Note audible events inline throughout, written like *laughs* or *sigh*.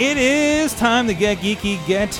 It is time to get geeky, get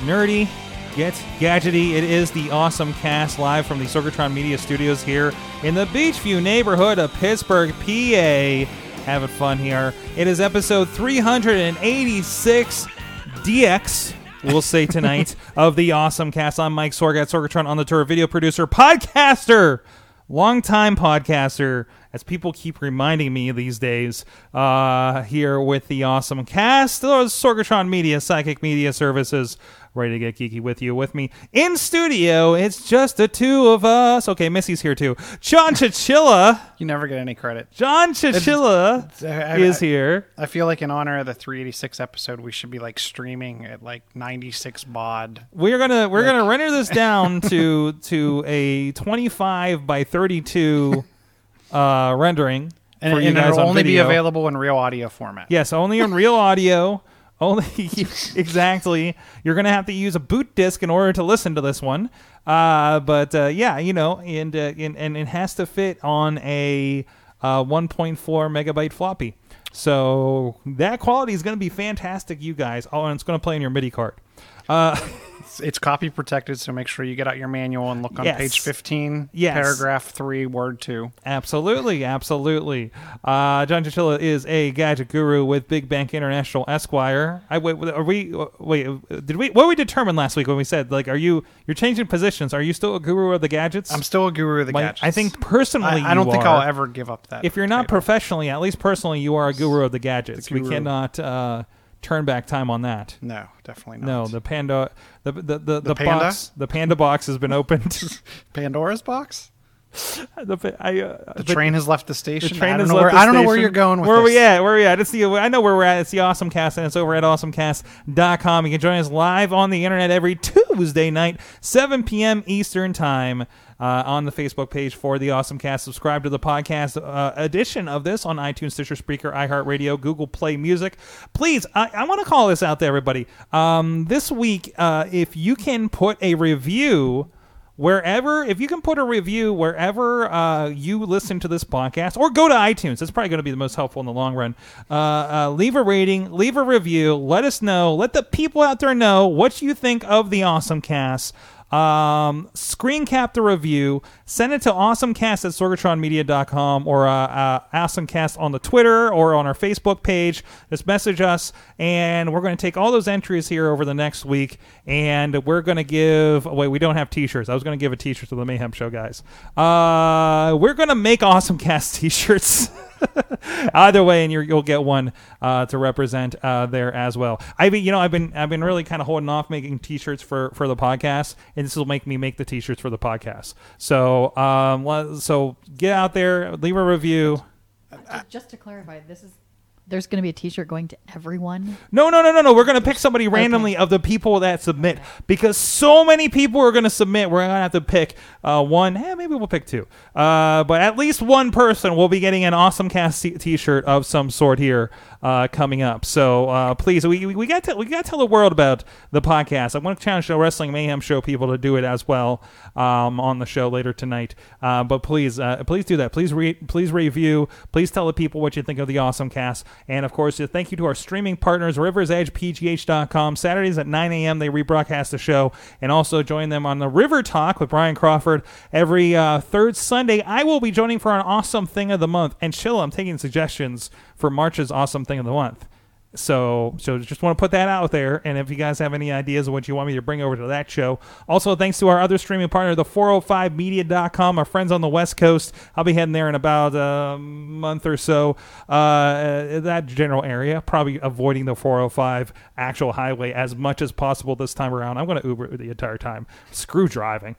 nerdy, get gadgety. It is the awesome cast live from the Sorgatron Media Studios here in the Beechview neighborhood of Pittsburgh, PA. Having fun here. It is episode 386 DX. We'll say tonight *laughs* of the awesome cast. I'm Mike Sorg at Sorgatron on the tour, video producer, podcaster, longtime podcaster, as people keep reminding me these days, uh, here with the awesome cast Sorgatron Media, Sidekick Media Services, ready to get geeky with you. With me in studio, it's just the two of us. Okay, Missy's here too. John Chichilla. You never get any credit. John Chichilla I- I- is here. I feel like in honor of the 386 episode, we should be like streaming at like 96 baud. We're gonna we're gonna render this down *laughs* to to a 25 by 32 uh, rendering And, for you and guys it'll only video. be available in real audio format. Yes, only in real audio. Only *laughs* exactly. You're gonna have to use a boot disc in order to listen to this one. Uh, but uh, yeah, you know, and, uh, and and it has to fit on a uh, 1.4 megabyte floppy. So that quality is gonna be fantastic, you guys. Oh, and it's gonna play in your MIDI card. *laughs* It's, it's copy protected, so make sure you get out your manual and look on Yes. page 15, Yes. paragraph 3, word 2. Absolutely, absolutely. Uh, John Chichilla is a gadget guru with Big Bank International Esquire. I wait. Are we? Wait. Did we? What we determined last week when we said like, are you? You're changing positions. Are you still a guru of the gadgets? I'm still a guru of the Like, gadgets. I think personally, I, I don't think are. I'll ever give up that. If you're not title. professionally, at least personally, you are a guru of the gadgets. The we cannot uh, turn back time on that. No, definitely not. No, the panda, the the the, the, panda? box, the panda box has been opened. *laughs* *laughs* Pandora's box? the, I, uh, The train has left the station. The train I don't has know left where, the I don't know where you're going with Where are this. we at? Where are we at? It's the I know where we're at. It's the Awesome Cast, and it's over at awesomecast.com. You can join us live on the internet every Tuesday night, 7 p.m. Eastern Time. Uh, on the Facebook page for the Awesome Cast, subscribe to the podcast uh, edition of this on iTunes, Stitcher, Spreaker, iHeartRadio, Google Play Music. Please, I, I want to call this out to everybody. Um, this week, uh, if you can put a review wherever if you can put a review wherever uh, you listen to this podcast or go to itunes that's probably going to be the most helpful in the long run uh, uh, leave a rating leave a review let us know let the people out there know what you think of the awesome cast um, screen cap the review send it to awesomecast at sorgatronmedia.com or uh, uh, awesomecast on the twitter or on our facebook page. Just message us and we're going to take all those entries here over the next week and we're going to give wait we don't have t-shirts. I was going to give a t-shirt to the mayhem show guys. Uh, we're going to make Awesomecast *laughs* t-shirts. *laughs* Either way and you're, you'll get one uh, to represent uh, there as well. I mean you know i've been i've been really kind of holding off making t-shirts for for the podcast and this will make me make the t-shirts for the podcast. So um so get out there leave a review Just to clarify, this is there's going to be a T-shirt going to everyone. No, no, no, no, no. We're gonna pick somebody randomly of the people that submit because so many people are gonna submit. We're gonna have to pick uh, one. Eh, maybe we'll pick two. Uh, but at least one person will be getting an awesome cast t- T-shirt of some sort here uh, coming up. So uh, please, we we, got to we got to tell the world about the podcast. I want to challenge the Wrestling Mayhem Show people to do it as well um, on the show later tonight. Uh, but please, uh, please do that. Please re- please review. Please tell the people what you think of the awesome cast. And of course, thank you to our streaming partners, RiversEdgePGH.com. Saturdays at 9 a.m. they rebroadcast the show, and also join them on the River Talk with Brian Crawford every uh, third Sunday. I will be joining for an awesome thing of the month. And chill, I'm taking suggestions for March's awesome thing of the month. So, so just want to put that out there. And if you guys have any ideas of what you want me to bring over to that show, also thanks to our other streaming partner, the 405media.com, our friends on the West Coast. I'll be heading there in about a month or so. Uh, that general area, probably avoiding the 405 actual highway as much as possible this time around. I'm going to Uber the entire time. Screw driving.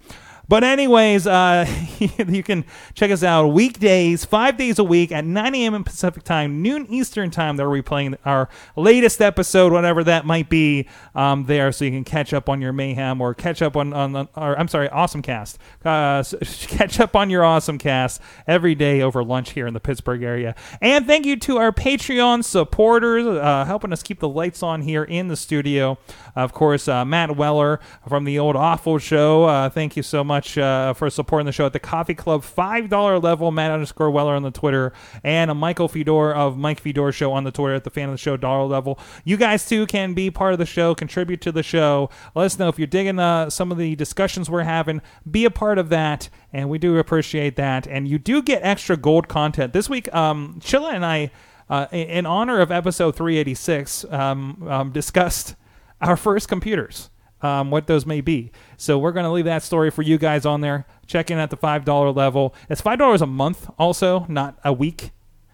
But anyways, uh, *laughs* you can check us out weekdays, five days a week at 9 a.m. Pacific time, noon Eastern time. That we're replaying our latest episode, whatever that might be, um, there, so you can catch up on your mayhem or catch up on, on, on or I'm sorry, Awesome Cast. Uh, *laughs* catch up on your Awesome Cast every day over lunch here in the Pittsburgh area. And thank you to our Patreon supporters, uh, helping us keep the lights on here in the studio. Of course, uh, Matt Weller from the old Awful Show. Uh, thank you so much uh, for supporting the show at the Coffee Club $5 level. Matt underscore Weller on the Twitter. And Michael Fedor of Mike Fedor Show on the Twitter at the fan of the show dollar level. You guys too can be part of the show, contribute to the show. Let us know if you're digging uh, some of the discussions we're having. Be a part of that. And we do appreciate that. And you do get extra gold content. This week, um, Chilla and I, uh, in- in honor of episode 386, um, um, discussed our first computers, um, what those may be. So we're going to leave that story for you guys on there. Check in at the five dollar level. It's five dollars a month, also not a week.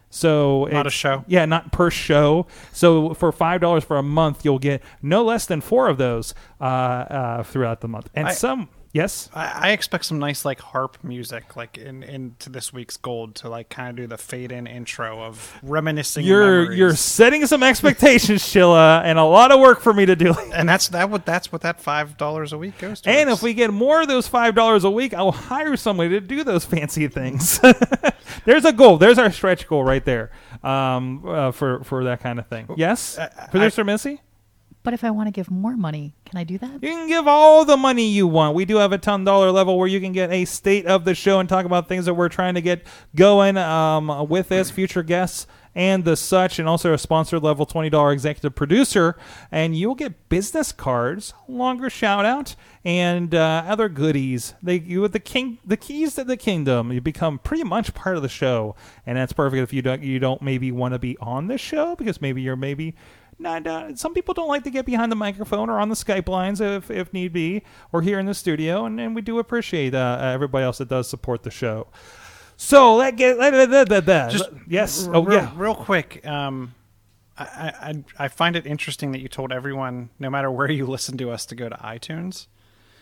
So Not a show. yeah, not per show. So for five dollars for a month, you'll get no less than four of those uh, uh, throughout the month, and I- some yes. I, I expect some nice like harp music, like in into this week's gold, to like kind of do the fade in intro of reminiscing. You're memories. you're setting some expectations, Sheila, and a lot of work for me to do. *laughs* and that's that. What that's what that five dollars a week goes to. And if we get more of those five dollars a week, I'll hire somebody to do those fancy things. *laughs* There's a goal. There's our stretch goal right there um, uh, for for that kind of thing. Yes, producer Missy. But if I want to give more money, can I do that? You can give all the money you want. We do have a ten dollar level where you can get a state of the show and talk about things that we're trying to get going um, with this future guests and the such, and also a sponsored level twenty dollar executive producer, and you'll get business cards, longer shout out, and uh, other goodies. They you with the king the keys to the kingdom. You become pretty much part of the show, and that's perfect if you don't you don't maybe want to be on the show because maybe you're maybe not, uh, some people don't like to get behind the microphone or on the Skype lines if, if need be, or here in the studio, and, and we do appreciate uh, everybody else that does support the show. So let get let, let, let, let, Just yes, r- oh real, yeah, real quick. Um, I, I I- I find it interesting that you told everyone, no matter where you listen to us, to go to iTunes.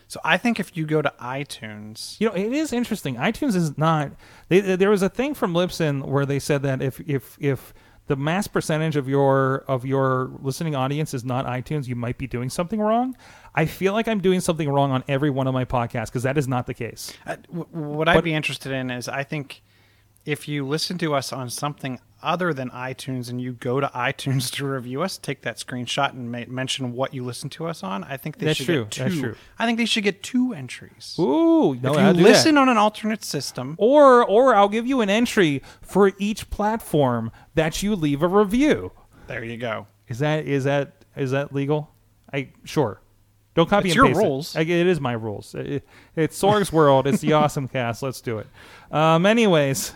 So I think if you go to iTunes, You know, it is interesting. iTunes is not. They, there was a thing from Libsyn where they said that if if if the mass percentage of your of your listening audience is not iTunes, you might be doing something wrong. I feel like I'm doing something wrong on every one of my podcasts because that is not the case. Uh, w- what I'd be interested in is I think if you listen to us on something other than iTunes and you go to *laughs* iTunes to review us, take that screenshot and ma- mention what you listen to us on. I think they That's should true. get two. That's true. I think they should get two entries. Ooh, no, if I'll you listen on an alternate system, or or I'll give you an entry for each platform that you leave a review. there you go. Is that is that is that legal? I sure. Don't copy It's and your paste it. rules. I- It. is my rules. It- it's Sorg's world. It's the *laughs* awesome cast. Let's do it. Um. Anyways.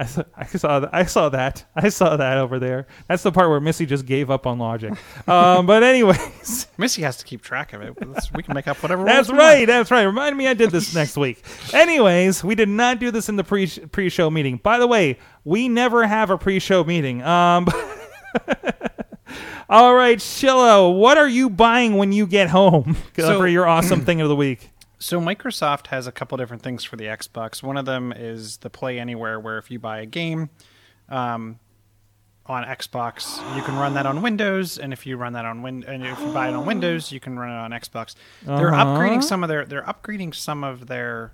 I saw, I saw that. I saw that. I saw that over there. That's the part where Missy just gave up on logic. *laughs* Um, but anyways, *laughs* Missy has to keep track of it. We can make up whatever. That's we right. want. That's right. Remind me I did this next week. Anyways, we did not do this in the pre pre-show meeting. By the way, we never have a pre-show meeting. Um *laughs* All right, Shiloh, what are you buying when you get home So- for your awesome thing of the week? So Microsoft has a couple different things for the Xbox. One of them is the Play Anywhere, where if you buy a game um, on Xbox, you can run that on Windows, and if you run that on Win, and if you buy it on Windows, you can run it on Xbox. They're Uh-huh. upgrading some of their. They're upgrading some of their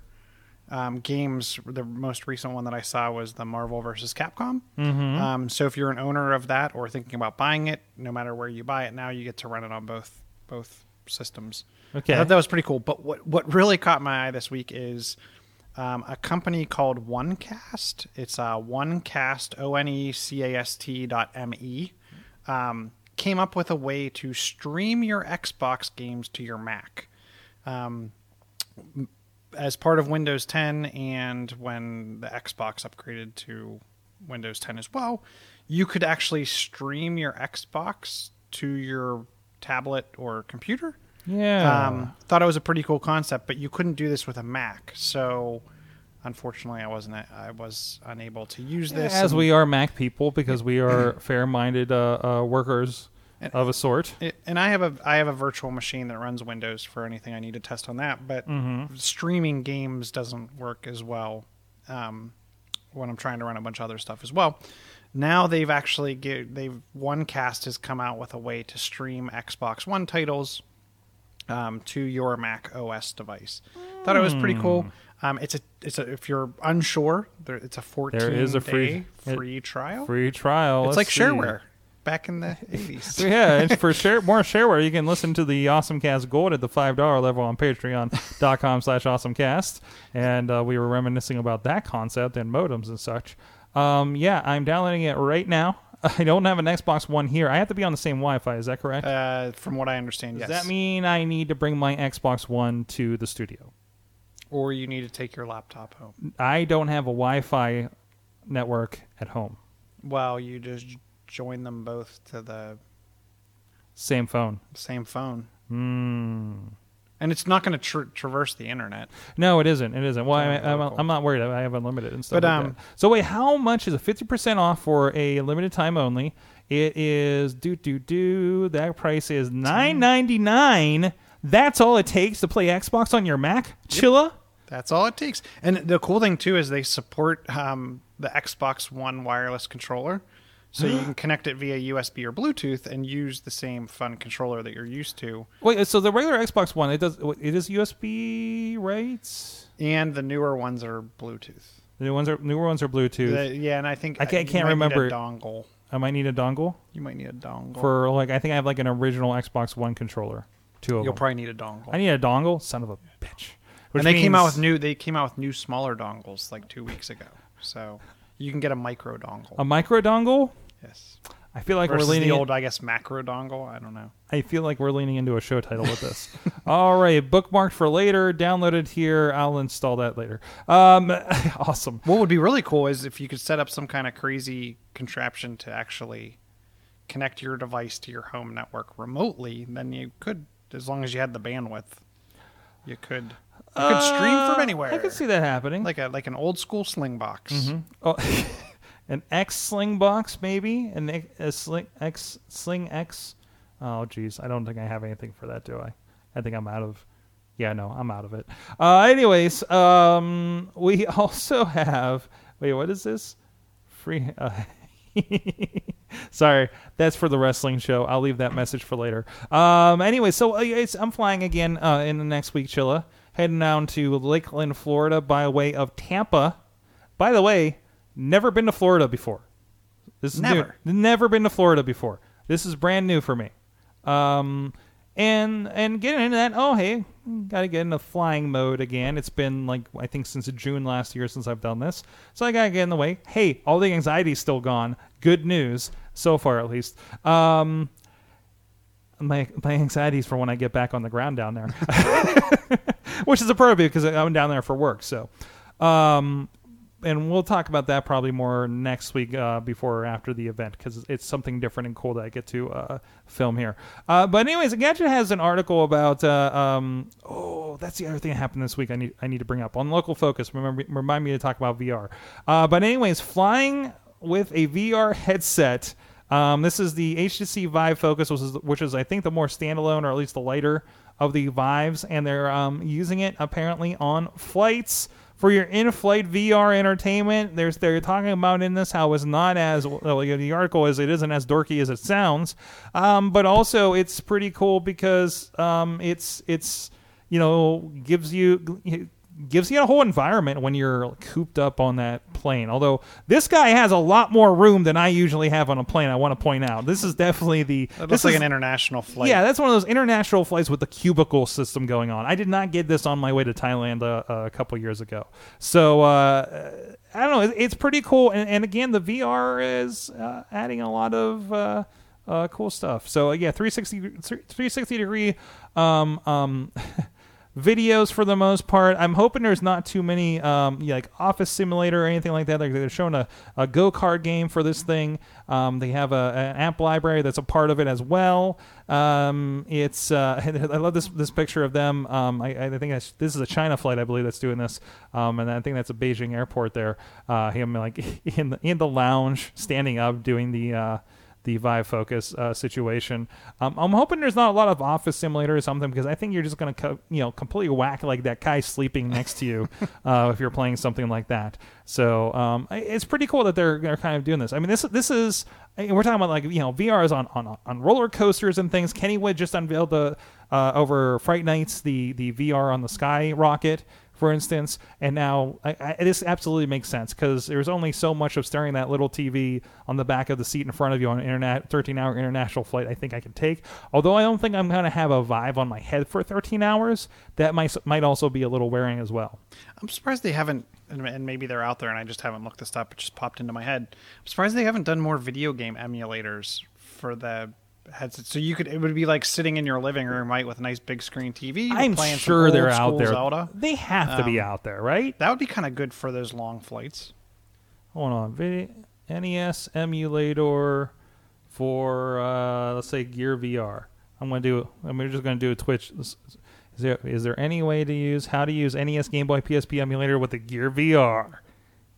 um, games. The most recent one that I saw was the Marvel versus Capcom. Mm-hmm. Um, so if you're an owner of that or thinking about buying it, no matter where you buy it now, you get to run it on both both systems. Okay. I thought that was pretty cool. But what what really caught my eye this week is um, a company called OneCast. It's uh, OneCast O N E C A S T dot M E. Um, came up with a way to stream your Xbox games to your Mac. Um, as part of Windows 10 and when the Xbox upgraded to Windows 10 as well, you could actually stream your Xbox to your tablet or computer. Yeah. Um, thought it was a pretty cool concept, but you couldn't do this with a Mac. So, unfortunately, I wasn't. I was unable to use this. As and- we are Mac people, because we are *clears throat* fair-minded uh, uh, workers of a sort. It, and I have a I have a virtual machine that runs Windows for anything I need to test on that. But Mm-hmm. streaming games doesn't work as well um, when I'm trying to run a bunch of other stuff as well. Now they've actually get, they've OneCast has come out with a way to stream Xbox One titles um, to your Mac OS device. Thought it was pretty cool. Um, it's a it's a if you're unsure, there, it's a 14 There is a day free- free trial. Free trial. it's let's like see. shareware back in the 80s. *laughs* Yeah, and for share, more shareware, you can listen to the AwesomeCast Gold at the five dollar level on Patreon.com slash AwesomeCast, and uh, we were reminiscing about that concept and modems and such. Um, yeah, I'm downloading it right now. I don't have an Xbox One here. I have to be on the same Wi-Fi. Is that correct? Uh, from what I understand, Does yes. that mean I need to bring my Xbox One to the studio? or you need to take your laptop home? I don't have a Wi-Fi network at home. Well, you just join them both to the Same phone. same phone, Hmm. And it's not going to tra- traverse the internet. No, it isn't. It isn't. Well, I. I'm not worried. I have unlimited and stuff. But, like um, so wait, how much is a Fifty percent off for a limited time only. It is do do do. That price is nine ninety nine. That's all it takes to play Xbox on your Mac, Chilla. That's all it takes. And the cool thing too is they support um, the Xbox One wireless controller, so you can *gasps* connect it via USB or Bluetooth and use the same fun controller that you're used to. Wait, so the regular Xbox One, it does. It is USB, right? And the newer ones are Bluetooth. The new ones are newer ones are Bluetooth. The- yeah, and I think I can't- can't might need remember- a dongle. I might need a dongle You might need a dongle. for like. I think I have like an original Xbox One controller. Two of You'll them. probably need a dongle. I need a dongle. Son of a bitch. Which and they came out with new. They came out with new smaller dongles like two weeks ago. So you can get a micro dongle. a micro dongle. yes. I feel like Versus we're leaning. the old, I guess, macro dongle. I don't know. I feel like we're leaning into a show title with this. *laughs* All right, bookmarked for later. Downloaded here. I'll install that later. Um, *laughs* awesome. What would be really cool is if you could set up some kind of crazy contraption to actually connect your device to your home network remotely. Then you could, as long as you had the bandwidth, you could you could stream from anywhere. Uh, I could see that happening. like a like an old school sling box. oh, *laughs* an X Sling box, maybe an a Sling X Sling X. Oh, geez, I don't think I have anything for that, do I? I think I'm out of. Yeah, no, I'm out of it. Uh, anyways, um, we *laughs* also have. Wait, what is this? Free. *laughs* Uh, Sorry, that's for the wrestling show. I'll leave that message for later. Um, anyway, so uh, it's, I'm flying again uh, in the next week, Chilla. Heading down to Lakeland, Florida, by way of Tampa. By the way, never been to Florida before. This is Never. new. Never been to Florida before. This is brand new for me. Um, and and getting into that, oh hey, got to get into flying mode again. It's been like I think since June last year since I've done this, so I gotta get in the way. Hey, all the anxiety's still gone. Good news so far, at least. Um, my my anxieties for when I get back on the ground down there, *laughs* *laughs* which is appropriate because I'm down there for work. So, um, and we'll talk about that probably more next week uh, before or after the event because it's something different and cool that I get to uh, film here. Uh, but anyways, Gadget has an article about. Uh, um, oh, that's the other thing that happened this week. I need I need to bring up on local focus. Remember, remind me to talk about VR. Uh, but anyways, flying with a VR headset. Um, this is the HTC Vive Focus, which is, which is I think the more standalone or at least the lighter of the Vives, and they're um, using it apparently on flights for your in-flight VR entertainment. There's they're talking about in this how it's not as well, the article is it isn't as dorky as it sounds, um, but also it's pretty cool because um, it's it's you know gives you gives you a whole environment when you're cooped up on that plane. Although this guy has a lot more room than I usually have on a plane. I want to point out this is definitely the It this looks like an international flight. yeah, that's one of those international flights with the cubicle system going on. I did not get this on my way to Thailand uh, uh, a couple years ago. So uh, I don't know. It's pretty cool. And, and again, the VR is uh, adding a lot of uh, uh, cool stuff. So yeah, 360, 360 degree um, um, *laughs* videos for the most part. I'm hoping there's not too many um, like Office Simulator or anything like that. Like they're showing a, a go kart game for this thing. Um, they have a, an app library that's a part of it as well. Um, it's uh, *laughs* I love this this picture of them. Um, I, I think this is a China flight, I believe, that's doing this, um, and I think that's a Beijing airport there. Uh, him like *laughs* in the, in the lounge, standing up, doing the. Uh, the Vive Focus uh, situation. Um, I'm hoping there's not a lot of Office Simulator or something because I think you're just going to co- you know completely whack like that guy sleeping next to you *laughs* uh, if you're playing something like that. So um, it's pretty cool that they're they're kind of doing this. I mean this this is I mean, we're talking about like you know VR is on on on roller coasters and things. Kennywood just unveiled the uh, over Fright Nights the the VR on the Sky rocket for instance. And now I, I, this absolutely makes sense because there's only so much of staring that little TV on the back of the seat in front of you on an internet 13 hour international flight I think I can take. Although I don't think I'm going to have a Vive on my head for 13 hours. That might might also be a little wearing as well. I'm surprised they haven't, and and maybe they're out there, and I just haven't looked this up. It just popped into my head. I'm surprised they haven't done more video game emulators for the headset. So you could, it would be like sitting in your living room, right, with a nice big screen TV. I'm sure they're out there. Zelda. They have to be Um, out there, right? That would be kind of good for those long flights. Hold on. NES emulator for uh, let's say Gear VR. I'm gonna do. I'm just gonna do a Twitch. Is there is there any way to use how to use NES Game Boy PSP emulator with the Gear VR?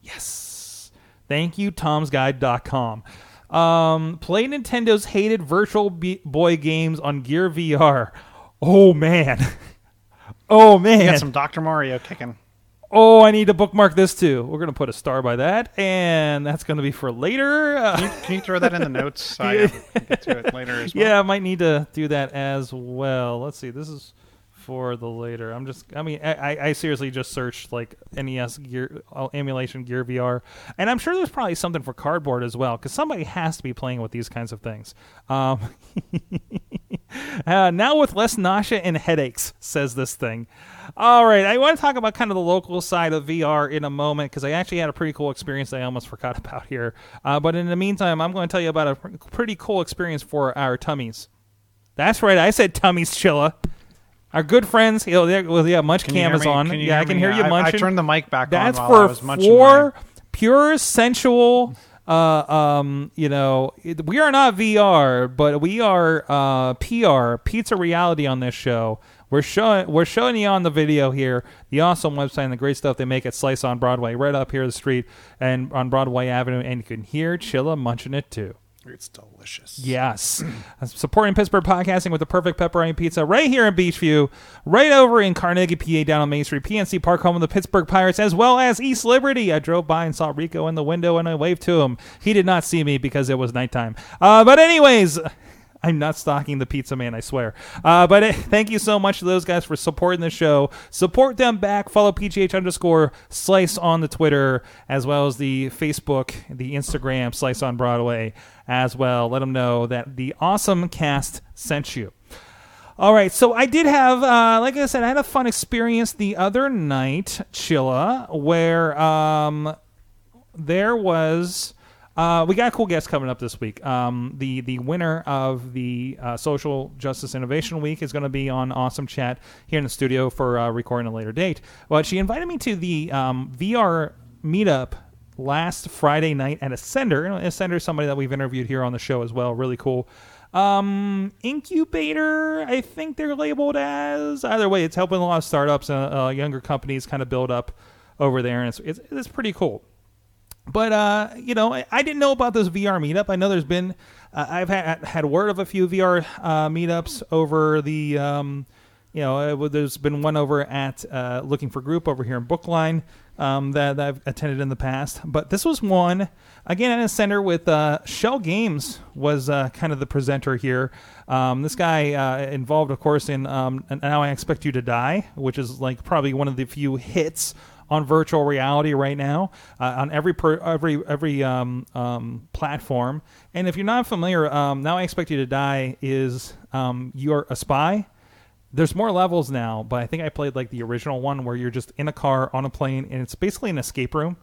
Yes. Thank you, Tom'sGuide.com. Um, play Nintendo's hated Virtual Boy games on Gear VR. Oh man. *laughs* Oh man. You got some Dr. Mario kicking. Oh, I need to bookmark this too. We're gonna put a star by that, and that's gonna be for later. Can you, can you throw that in the notes? I get to it later as *laughs* well. yeah, I might need to do that as well. Let's see. This is for the later. I'm just. I mean, I, I- I seriously just searched like NES gear uh, emulation Gear VR, and I'm sure there's probably something for cardboard as well, because somebody has to be playing with these kinds of things. Um, *laughs* uh, now with less nausea and headaches, says this thing. All right, I want to talk about kind of the local side of VR in a moment because I actually had a pretty cool experience that I almost *laughs* forgot about here. Uh, but in the meantime, I'm going to tell you about a pr- pretty cool experience for our tummies. That's right, I said tummies, Chilla. Our good friends, you know, they- well, yeah, Munch Can Cam is on. Yeah, I can me? hear you I- I munching. turned the mic back on That's while for I was munching four pure sensual. Uh, um, you know, we are not VR, but we are uh, PR, pizza reality on this show. We're showing we're showing you on the video here the awesome website and the great stuff they make at Slice on Broadway, right up here the street and on Broadway Avenue, and you can hear Chilla munching it too. It's delicious. Yes. *clears throat* Supporting Pittsburgh podcasting with the perfect pepperoni pizza right here in Beechview, right over in Carnegie, PA, down on Main Street, PNC Park, home of the Pittsburgh Pirates, as well as East Liberty. I drove by and saw Rico in the window and I waved to him. He did not see me because it was nighttime. Uh, but, anyways. I'm not stalking the pizza man, I swear. Uh, but uh, thank you so much to those guys for supporting the show. Support them back. Follow PGH underscore slice on the Twitter, as well as the Facebook, the Instagram, slice on Broadway, as well. Let them know that the awesome cast sent you. All right, so I did have, uh, like I said, I had a fun experience the other night, Chilla, where um, there was uh, we got a cool guest coming up this week. Um, the the winner of the uh, Social Justice Innovation Week is going to be on Awesome Chat here in the studio for uh, recording a later date. But she invited me to the um, VR meetup last Friday night at Ascender. Ascender is somebody that we've interviewed here on the show as well. Really cool. Um, incubator, I think they're labeled as. Either way, it's helping a lot of startups and uh, younger companies kind of build up over there, and it's it's, it's pretty cool. But uh, you know, I, I didn't know about this VR meetup. I know there's been, uh, I've had had word of a few VR uh, meetups over the, um, you know, uh, there's been one over at uh, Looking for Group over here in Brookline um, that, that I've attended in the past. But this was one again in a center with uh, Schell Games was kind of the presenter here. Um, this guy uh, involved, of course, in um, Now I Expect You to Die, which is like probably one of the few hits on virtual reality right now uh, on every per, every every um, um, platform. And if you're not familiar, um, now I expect you to die is um, you're a spy. There's more levels now, but I think I played like the original one where you're just in a car on a plane and it's basically an escape room.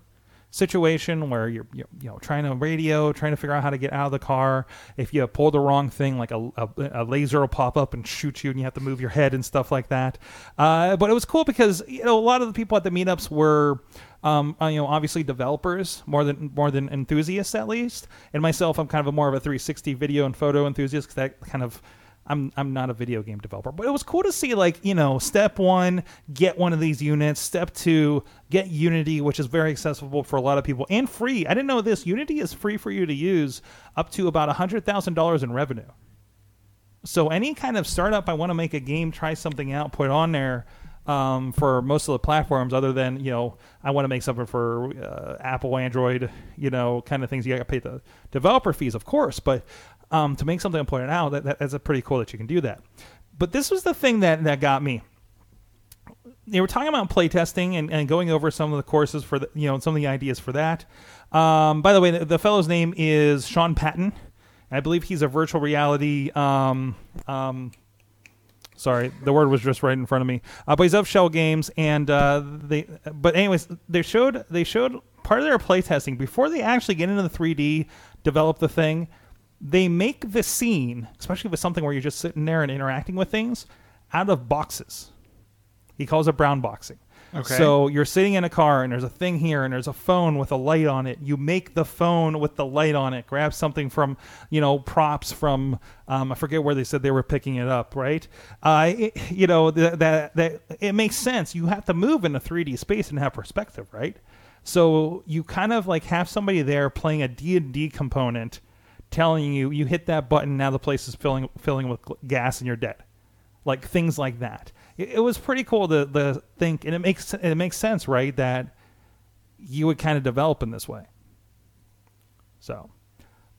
Situation where you're, you're you know trying to radio, trying to figure out how to get out of the car. If you pull the wrong thing, like a, a, a laser will pop up and shoot you, and you have to move your head and stuff like that. Uh, but it was cool because you know a lot of the people at the meetups were. Um, uh, you know, obviously developers more than more than enthusiasts at least. And myself, I'm kind of a more of a 360 video and photo enthusiast because that kind of I'm I'm not a video game developer, but it was cool to see like you know step one, get one of these units. Step two, get Unity, which is very accessible for a lot of people and free. I didn't know this. Unity is free for you to use up to about hundred thousand dollars in revenue. So any kind of startup, I want to make a game, try something out, put on there. Um, for most of the platforms, other than you know, I want to make something for uh, Apple, Android, you know, kind of things. You got to pay the developer fees, of course, but um, to make something it out, that, that, that's a pretty cool that you can do that. But this was the thing that that got me. They were talking about playtesting and, and going over some of the courses for the, you know some of the ideas for that. Um, by the way, the, the fellow's name is Sean Patton. I believe he's a virtual reality. Um, um, sorry, the word was just right in front of me. Uh, but he's of Schell Games, and uh, they. But anyways, they showed they showed part of their playtesting before they actually get into the 3D, develop the thing. They make the scene, especially with something where you're just sitting there and interacting with things, out of boxes. He calls it brown boxing. Okay. So you're sitting in a car and there's a thing here and there's a phone with a light on it. You make the phone with the light on it. Grab something from, you know, props from um, I forget where they said they were picking it up, right? Uh, it- you know that that that it makes sense. You have to move in a 3D space and have perspective, right? So you kind of like have somebody there playing a D&D component telling you you hit that button now the place is filling filling with gas and you're dead like things like that. It, it was pretty cool to, to think, and it makes it makes sense, right? That you would kind of develop in this way. So,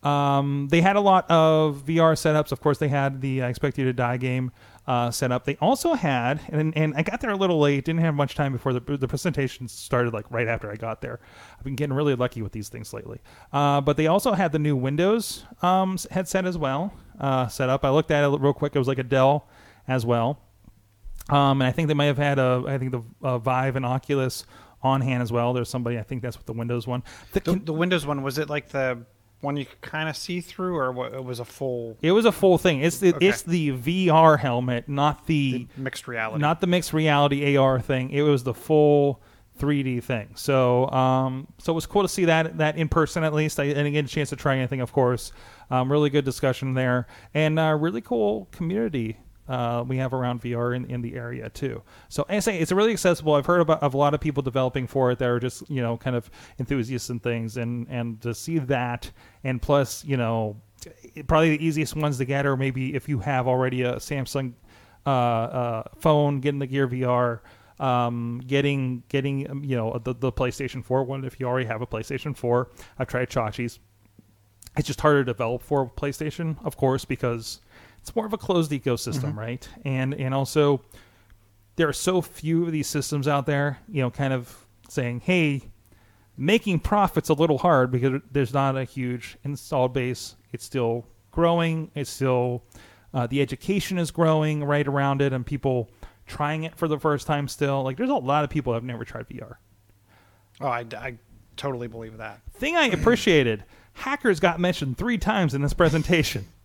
um, they had a lot of VR setups. Of course, they had the I Expect You to Die game uh, set up. They also had, and, and I got there a little late, didn't have much time before the, the presentation started, like right after I got there. I've been getting really lucky with these things lately. Uh, but they also had the new Windows um, headset as well uh, set up. I looked at it real quick. It was like a Dell as well. Um, and I think they might have had a, I think the uh, Vive and Oculus on hand as well. There's somebody, I think that's what the Windows one. The- The, the Windows one was it like the one you could kind of see through, or what, it was a full it was a full thing. It's the Okay. it's the VR helmet, not the, mixed reality? not the mixed reality AR thing. It was the full 3D thing. So um, so it was cool to see that that in person at least. I didn't get a chance to try anything, of course. Um, really good discussion there, and uh, really cool community. Uh, we have around VR in, in the area too. So I say it's really accessible. I've heard about of a lot of people developing for it that are just you know kind of enthusiasts and things, and and to see that, and plus you know probably the easiest ones to get are maybe if you have already a Samsung uh, uh, phone, getting the Gear VR, um, getting getting um, you know the, the PlayStation 4 one if you already have a PlayStation 4. I've tried Chachi's. It's just harder to develop for PlayStation, of course, because it's more of a closed ecosystem, right? And and also there are so few of these systems out there, you know, kind of saying, hey, making profits a little hard because there's not a huge installed base. It's still growing. It's still uh, the education is growing right around it, and people trying it for the first time still. Like there's a lot of people that have never tried VR. oh, I, I totally believe that. Thing I appreciated, hackers got mentioned three times in this presentation. *laughs*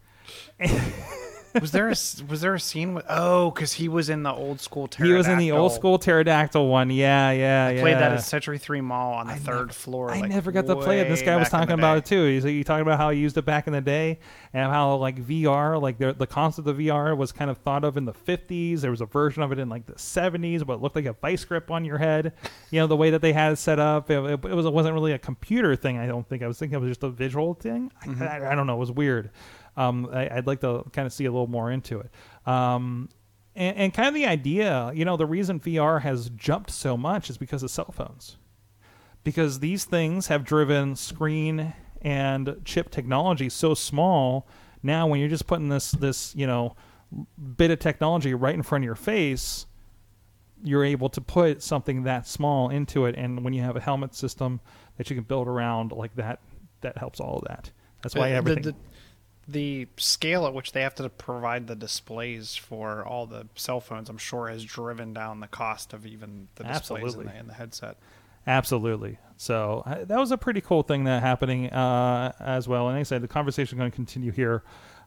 Was there a was there a scene with? Oh, because he was in the old school. He was in the old pterodactyl. school pterodactyl one. Yeah, yeah, yeah. Played that at Century Three Mall on the I third never- floor. I like, never got to play it. This guy was talking about it too. He's he talking about how he used it back in the day and how like VR, like the the concept of VR was kind of thought of in the 50s. There was a version of it in like the 70s, but it looked like a vice grip on your head. You know the way that they had it set up. It, it, it was it wasn't really a computer thing. I don't think. I was thinking it was just a visual thing. I, mm-hmm. I, I don't know. It was weird. Um, I, I'd like to kind of see a little more into it. Um, and, and kind of the idea, you know, the reason VR has jumped so much is because of cell phones. Because these things have driven screen and chip technology so small now when you're just putting this this you know bit of technology right in front of your face you're able to put something that small into it. And when you have a helmet system that you can build around like that that helps all of that. That's why Uh, the- everything The, the scale at which they have to provide the displays for all the cell phones, I'm sure, has driven down the cost of even the displays in the, in the headset. Absolutely. So uh, that was a pretty cool thing that happening uh, as well. And like I said, the conversation is going to continue here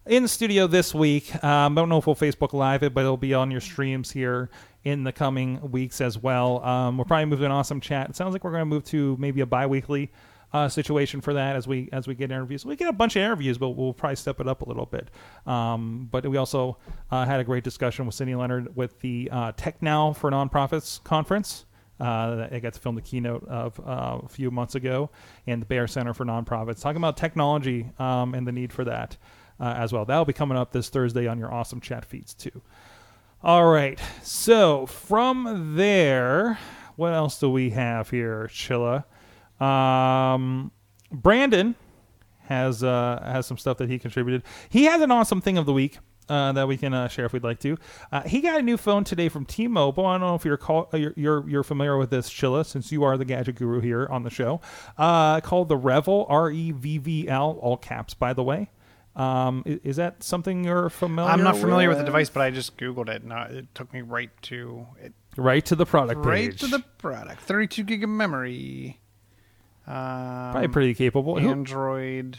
in the studio this week. Um, I don't know if we'll Facebook Live it, but it'll be on your streams here in the coming weeks as well. Um, we're probably moving to an awesome chat. It sounds like we're going to move to maybe a bi-weekly uh, situation for that as we as we get interviews. We get a bunch of interviews, but we'll probably step it up a little bit. Um, but we also uh, had a great discussion with Cindy Leonard with the uh, Tech Now for Nonprofits conference. Uh, I got to film the keynote of uh, a few months ago, and the Bayer Center for Nonprofits, talking about technology um, and the need for that uh, as well. That'll be coming up this Thursday on your awesome chat feeds too. All right, so from there, what else do we have here, Chilla? Um, Brandon has uh, has some stuff that he contributed. He has an awesome thing of the week uh, that we can uh, share if we'd like to. Uh, he got a new phone today from T-Mobile. I don't know if you're call, uh, you're, you're you're familiar with this, Chilla, since you are the gadget guru here on the show. Uh, called the REVVL R E V V L, all caps, by the way. Um, is, that something you're familiar? I'm not familiar with the device, but I just googled it, and uh, it took me right to it, Right to the product right page. Right to the product. 32 gig of memory. Um, Probably pretty capable. Android.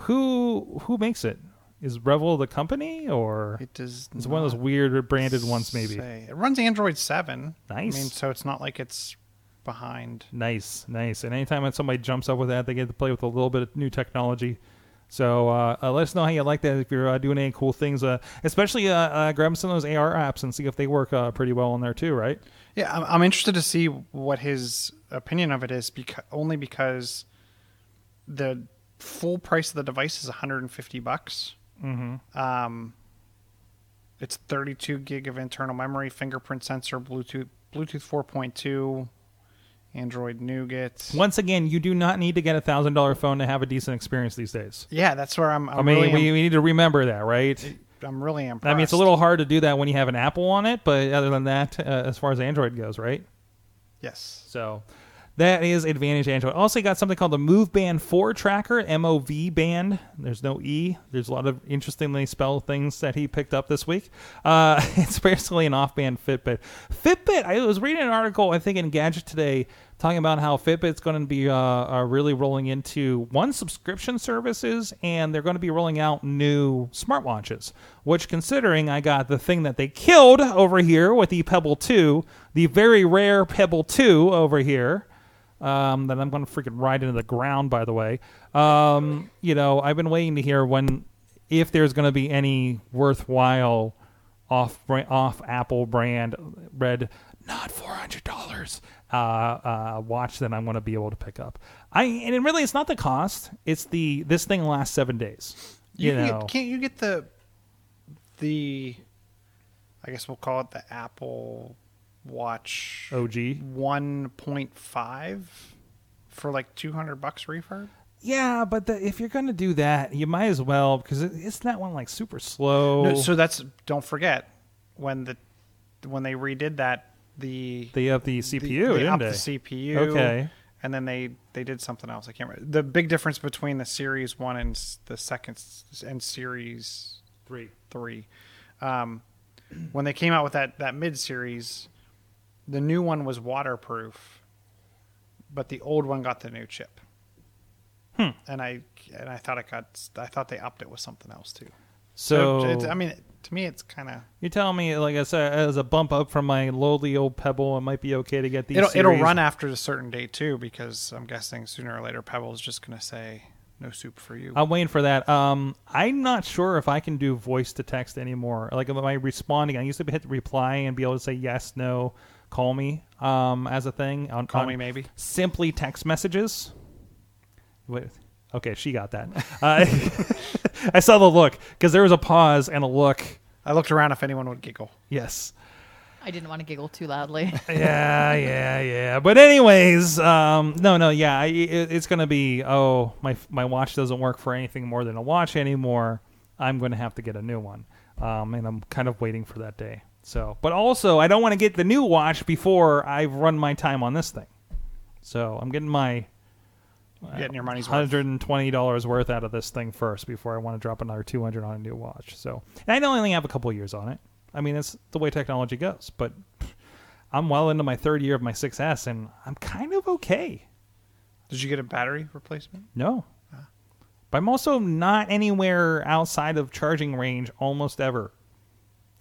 who who makes it? Is REVVL the company or It does. it's one of those weird branded ones? Maybe. say. It runs Android 7. Nice. I mean, so it's not like it's behind. Nice, nice. And anytime that somebody jumps up with that, they get to play with a little bit of new technology. So uh, uh, let us know how you like that. If you're uh, doing any cool things, uh, especially uh, uh, grab some of those AR apps and see if they work uh, pretty well on there too. Right? Yeah, I'm, I'm interested to see what his opinion of it is, because only because the full price of the device is 150 bucks. Mm-hmm. Um, it's 32 gig of internal memory, fingerprint sensor, Bluetooth, Bluetooth 4.2, Android Nougat. Once again, you do not need to get a thousand dollar phone to have a decent experience these days. Yeah, that's where I'm. I'm I mean, really, we, we need to remember that, right? I'm really impressed. I mean, it's a little hard to do that when you have an Apple on it, but other than that, uh, as far as Android goes, right? Yes. So that is Advantage Android. Also got something called the MOVband 4 tracker, MOV band. There's no E. There's a lot of interestingly spelled things that he picked up this week. Uh, *laughs* it's basically an off-band Fitbit. Fitbit, I was reading an article, I think, in Gadget Today, talking about how Fitbit's going to be uh, uh, really rolling into one subscription services, and they're going to be rolling out new smartwatches. Which, considering I got the thing that they killed over here with the Pebble 2, the very rare Pebble 2 over here, um, that I'm going to freaking ride into the ground. By the way, um, you know, I've been waiting to hear when, if there's going to be any worthwhile off off Apple brand red, not four hundred dollars uh, uh, watch that I'm going to be able to pick up. I and it really it's not the cost; it's the this thing lasts seven days. You, You, know, get, can't you get the the I guess we'll call it the Apple Watch OG. 1.5 for like 200 bucks refurb? Yeah, but the, if you're going to do that, you might as well because it, it's that one like super slow. No, so that's don't forget when the when they redid that the they have the CPU, the, they didn't upped they? the CPU. Okay. And then they they did something else. I can't remember. The big difference between the Series 1 and the second and Series Three. three. Um, when they came out with that that mid series, the new one was waterproof, but the old one got the new chip. Hmm. And I and I thought it got I thought they upped it with something else too. So, it's, I mean, to me, it's kind of you're telling me, like I said, as a bump up from my lowly old Pebble, it might be okay to get these. it'll it'll run after a certain date too because I'm guessing sooner or later Pebble is just going to say no soup for you. I'm waiting for that. Um, I'm not sure if I can do voice to text anymore. Like, am I responding? I used to hit reply and be able to say yes, no, call me um, as a thing. On, Call on me maybe. Simply text messages. Wait, okay, she got that. *laughs* Uh, *laughs* I saw the look because there was a pause and a look. I looked around if anyone would giggle. Yes. I didn't want to giggle too loudly. *laughs* yeah, yeah, yeah. But anyways, um, no, no, yeah, I, it, it's gonna be. Oh, my my watch doesn't work for anything more than a watch anymore. I'm going to have to get a new one, um, and I'm kind of waiting for that day. So, but also, I don't want to get the new watch before I've run my time on this thing. So I'm getting my uh, Getting your money's hundred and twenty dollars worth out of this thing first before I want to drop another two hundred on a new watch. So, and I only have a couple years on it. I mean, it's the way technology goes. But I'm well into my third year of my 6S, and I'm kind of okay. Did you get a battery replacement? No. Ah. But I'm also not anywhere outside of charging range almost ever.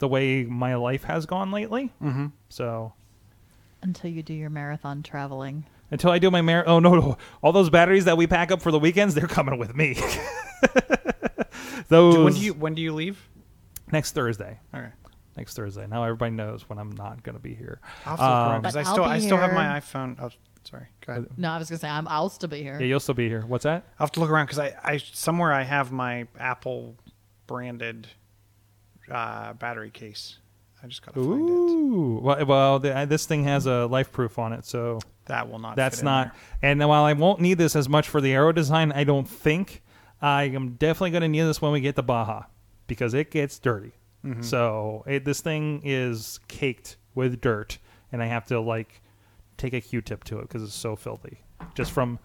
The way my life has gone lately. Mm-hmm. So Until you do your marathon traveling. until I do my mar- oh no, no, all those batteries that we pack up for the weekends, they're coming with me. those *laughs* When do you when do you leave? next Thursday. Okay. Next Thursday. Now everybody knows when I'm not going to be here. I'll have to look around Um, because I But I'll still be I still have my iPhone. Oh, sorry. Go ahead. No, I was gonna say I'm. I'll still be here. yeah, you'll still be here. What's that? I'll have to look around because I, I somewhere I have my Apple branded uh, battery case. I just gotta find it. Ooh. Well, well the, uh, this thing has a LifeProof on it, so That will not. that's fit in not. And while I won't need this as much for the aero design, I don't think I am definitely going to need this when we get to Baja because it gets dirty. Mm-hmm. So it, this thing is caked with dirt, and I have to like take a Q-tip to it because it's so filthy just from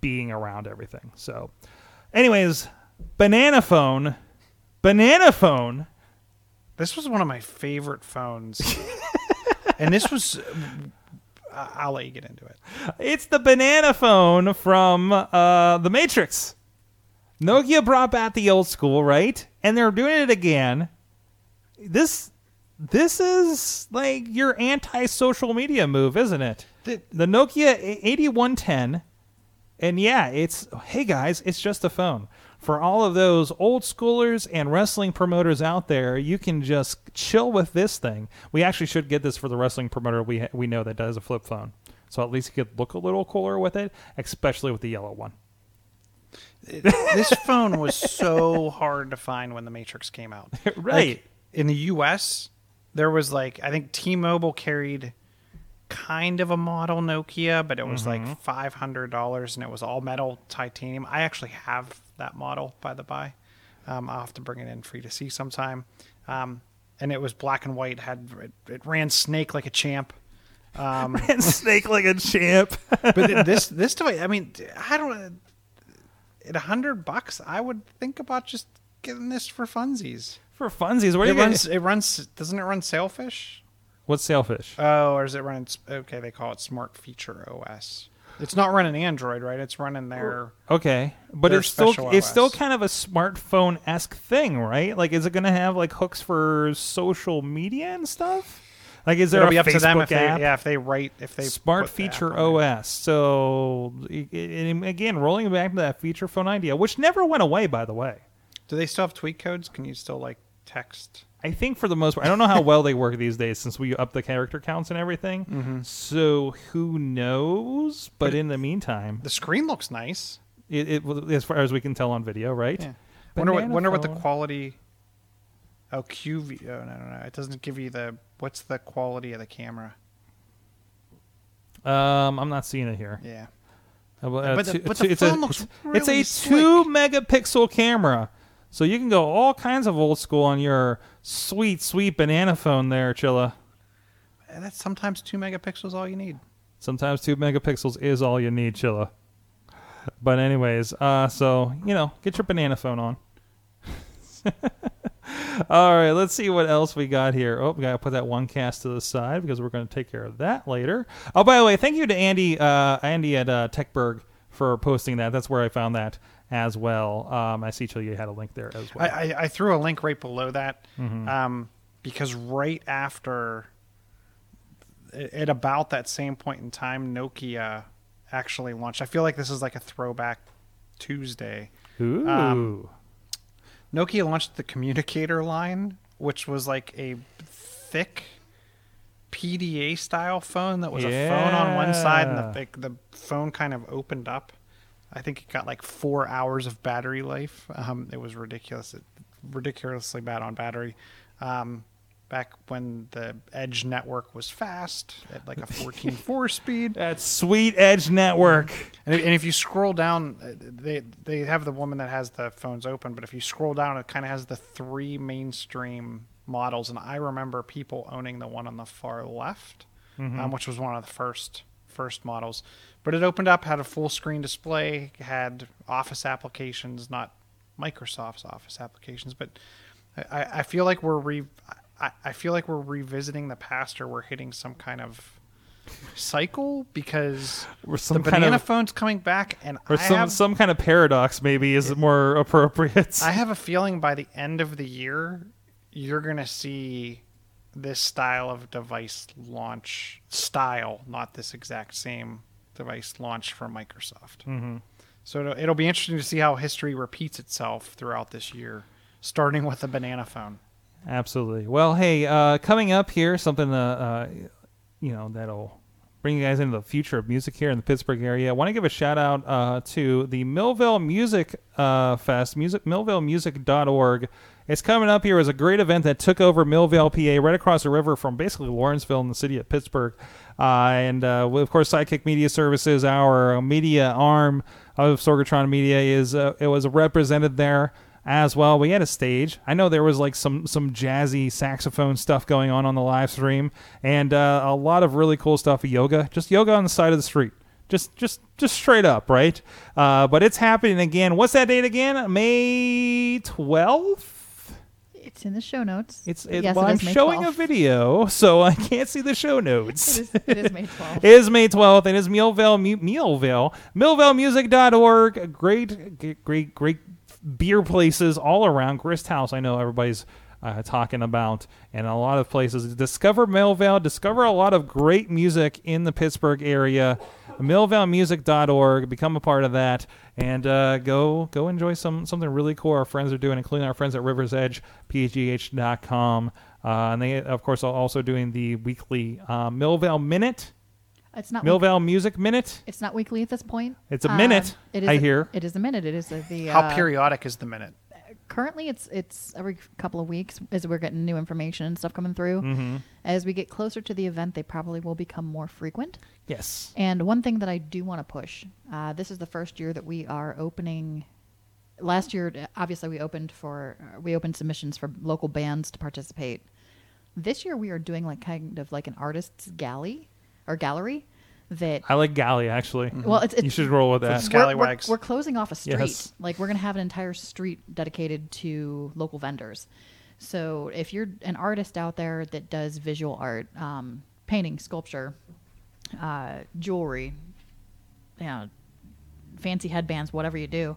being around everything. So, anyways, banana phone, banana phone. This was one of my favorite phones, *laughs* and this was. I'll let you get into it. It's the banana phone from uh, The Matrix. Nokia brought back the old school, right? And they're doing it again. This this is like your anti-social media move, isn't it? The- The Nokia 8110 and yeah, it's hey guys, it's just a phone. For all of those old schoolers and wrestling promoters out there, you can just chill with this thing. We actually should get this for the wrestling promoter we we know that does a flip phone. So at least you could look a little cooler with it, especially with the yellow one. *laughs* this phone was so hard to find when the Matrix came out. *laughs* Right. Like, in the U.S., there was like I think T-Mobile carried kind of a model Nokia, but it was Mm-hmm. like five hundred dollars, and it was all metal titanium. I actually have that model, by the by. Um, I'll have to bring it in for you to see sometime. Um, and it was black and white. Had it, it ran Snake like a champ. Um, *laughs* and snake like a champ. *laughs* but this this device, I mean, I don't. At a hundred bucks, I would think about just getting this for funsies. for funsies, what are It you gonna- It runs. Doesn't it run Sailfish? What's sailfish? Oh, or is it running? Okay, they call it Smart Feature OS. It's not running Android, right? It's running their. Okay, but Their it's still special it's still kind of a smartphone esque thing, right? Like, is it going to have like hooks for social media and stuff? Like, is there It'll a Facebook to them if they, app? yeah, if they write if they Smart put the feature. OS. So i- i- and again, rolling back to that feature phone idea, which never went away, by the way. Do they still have tweet codes? Can you still like text? I think for the most part, I don't know how *laughs* well they work these days since we up the character counts and everything. Mm-hmm. So who knows? But in the meantime, The screen looks nice. it, it as far as we can tell on video, right? Yeah. Wonder what wonder what the quality. Oh, QV. Oh no no no! It doesn't give you the what's the quality of the camera. Um, I'm not seeing it here. Yeah. Uh, well, uh, But the- two- but two- the it's a, phone looks it's a really two megapixel camera, so you can go all kinds of old school on your sweet, sweet banana phone there, Chilla. And that's sometimes two megapixels all you need. Sometimes two megapixels is all you need, Chilla. But anyways, uh, so you know, get your banana phone on. *laughs* all right, let's see what else we got here. Oh, we gotta put that one cast to the side because we're gonna take care of that later. Oh, by the way, thank you to Andy, uh, Andy at uh, Techberg for posting that. That's where I found that as well. Um, I see Chilla you had a link there as well. I, I, I threw a link right below that Mm-hmm. um, because right after, at about that same point in time, Nokia actually launched. I feel like this is like a throwback Tuesday. Ooh. um, Nokia launched the communicator line, which was like a thick PDA style phone that was a phone on one side and Yeah. the, the phone kind of opened up. I think it got like four hours of battery life. Um, it was ridiculous, it, ridiculously bad on battery. Um, back when the Edge network was fast at like a 14.4 *laughs* speed. that sweet Edge network. And if, and if you scroll down, uh, they they have the woman that has the phones open, but if you scroll down, it kind of has the three mainstream models. And I remember people owning the one on the far left, um, which was one of the first first models. But it opened up, had a full screen display, had Office applications, not Microsoft's Office applications, but I, I feel like we're re. I, I feel like we're revisiting the past or we're hitting some kind of cycle because the kind banana of- phone's coming back, and or I some have some kind of paradox maybe is more *laughs* appropriate. I have a feeling by the end of the year, you're gonna see this style of device launch style, not this exact same device launch from Microsoft. Mm-hmm. So it'll, it'll be interesting to see how history repeats itself throughout this year, starting with the banana phone. Absolutely. Well, hey, uh, coming up here, something uh, uh, you know that'll bring you guys into the future of music here in the Pittsburgh area. I want to give a shout out uh, to the Millvale Music uh, Fest, music millvalemusic.org. It's coming up here as a great event that took over Millvale, PA, right across the river from basically Lawrenceville in the city of Pittsburgh. Uh, and uh, of course, Sidekick Media Services, our media arm of Sorgatron Media, is uh, it was represented there as well. We had a stage. I know there was like some some jazzy saxophone stuff going on on the live stream, and uh, a lot of really cool stuff. Yoga, just yoga on the side of the street, just just just straight up, right? Uh, but it's happening again. What's that date again? May twelfth. It's in the show notes. It's it, yes, well, it I'm showing 12th. a video, so I can't see the show notes. It is, it is May *laughs* 12th. It is May 12th. It is Mu- Millvale, millvalemusic.org. Great, great, great beer places all around. Grist House, I know everybody's uh, talking about, and a lot of places. Discover Millvale. Discover a lot of great music in the Pittsburgh area. millvalemusic.org. Become a part of that, and uh, go go enjoy some something really cool our friends are doing, including our friends at Rivers Edge, phgh.com. Uh, and they, of course, are also doing the weekly uh, Millvale Minute. It's not Millvale Music Minute. It's not weekly at this point. It's a Um, minute, it is I a- hear. It is a minute. It is a, the How uh, periodic is the minute? Currently it's it's every couple of weeks as we're getting new information and stuff coming through. Mm-hmm. As we get closer to the event, they probably will become more frequent. Yes. And one thing that I do want to push, uh, this is the first year that we are opening. Last year, obviously, we opened for uh, we opened submissions for local bands to participate. This year, we are doing like kind of like an artists galley or gallery that I like Galley, actually. well, it's, it's you should roll with that. we're, we're, we're closing off a street. Yes. Like we're gonna have an entire street dedicated to local vendors. So if you're an artist out there that does visual art, um, painting, sculpture, uh, jewelry, you know, fancy headbands, whatever you do,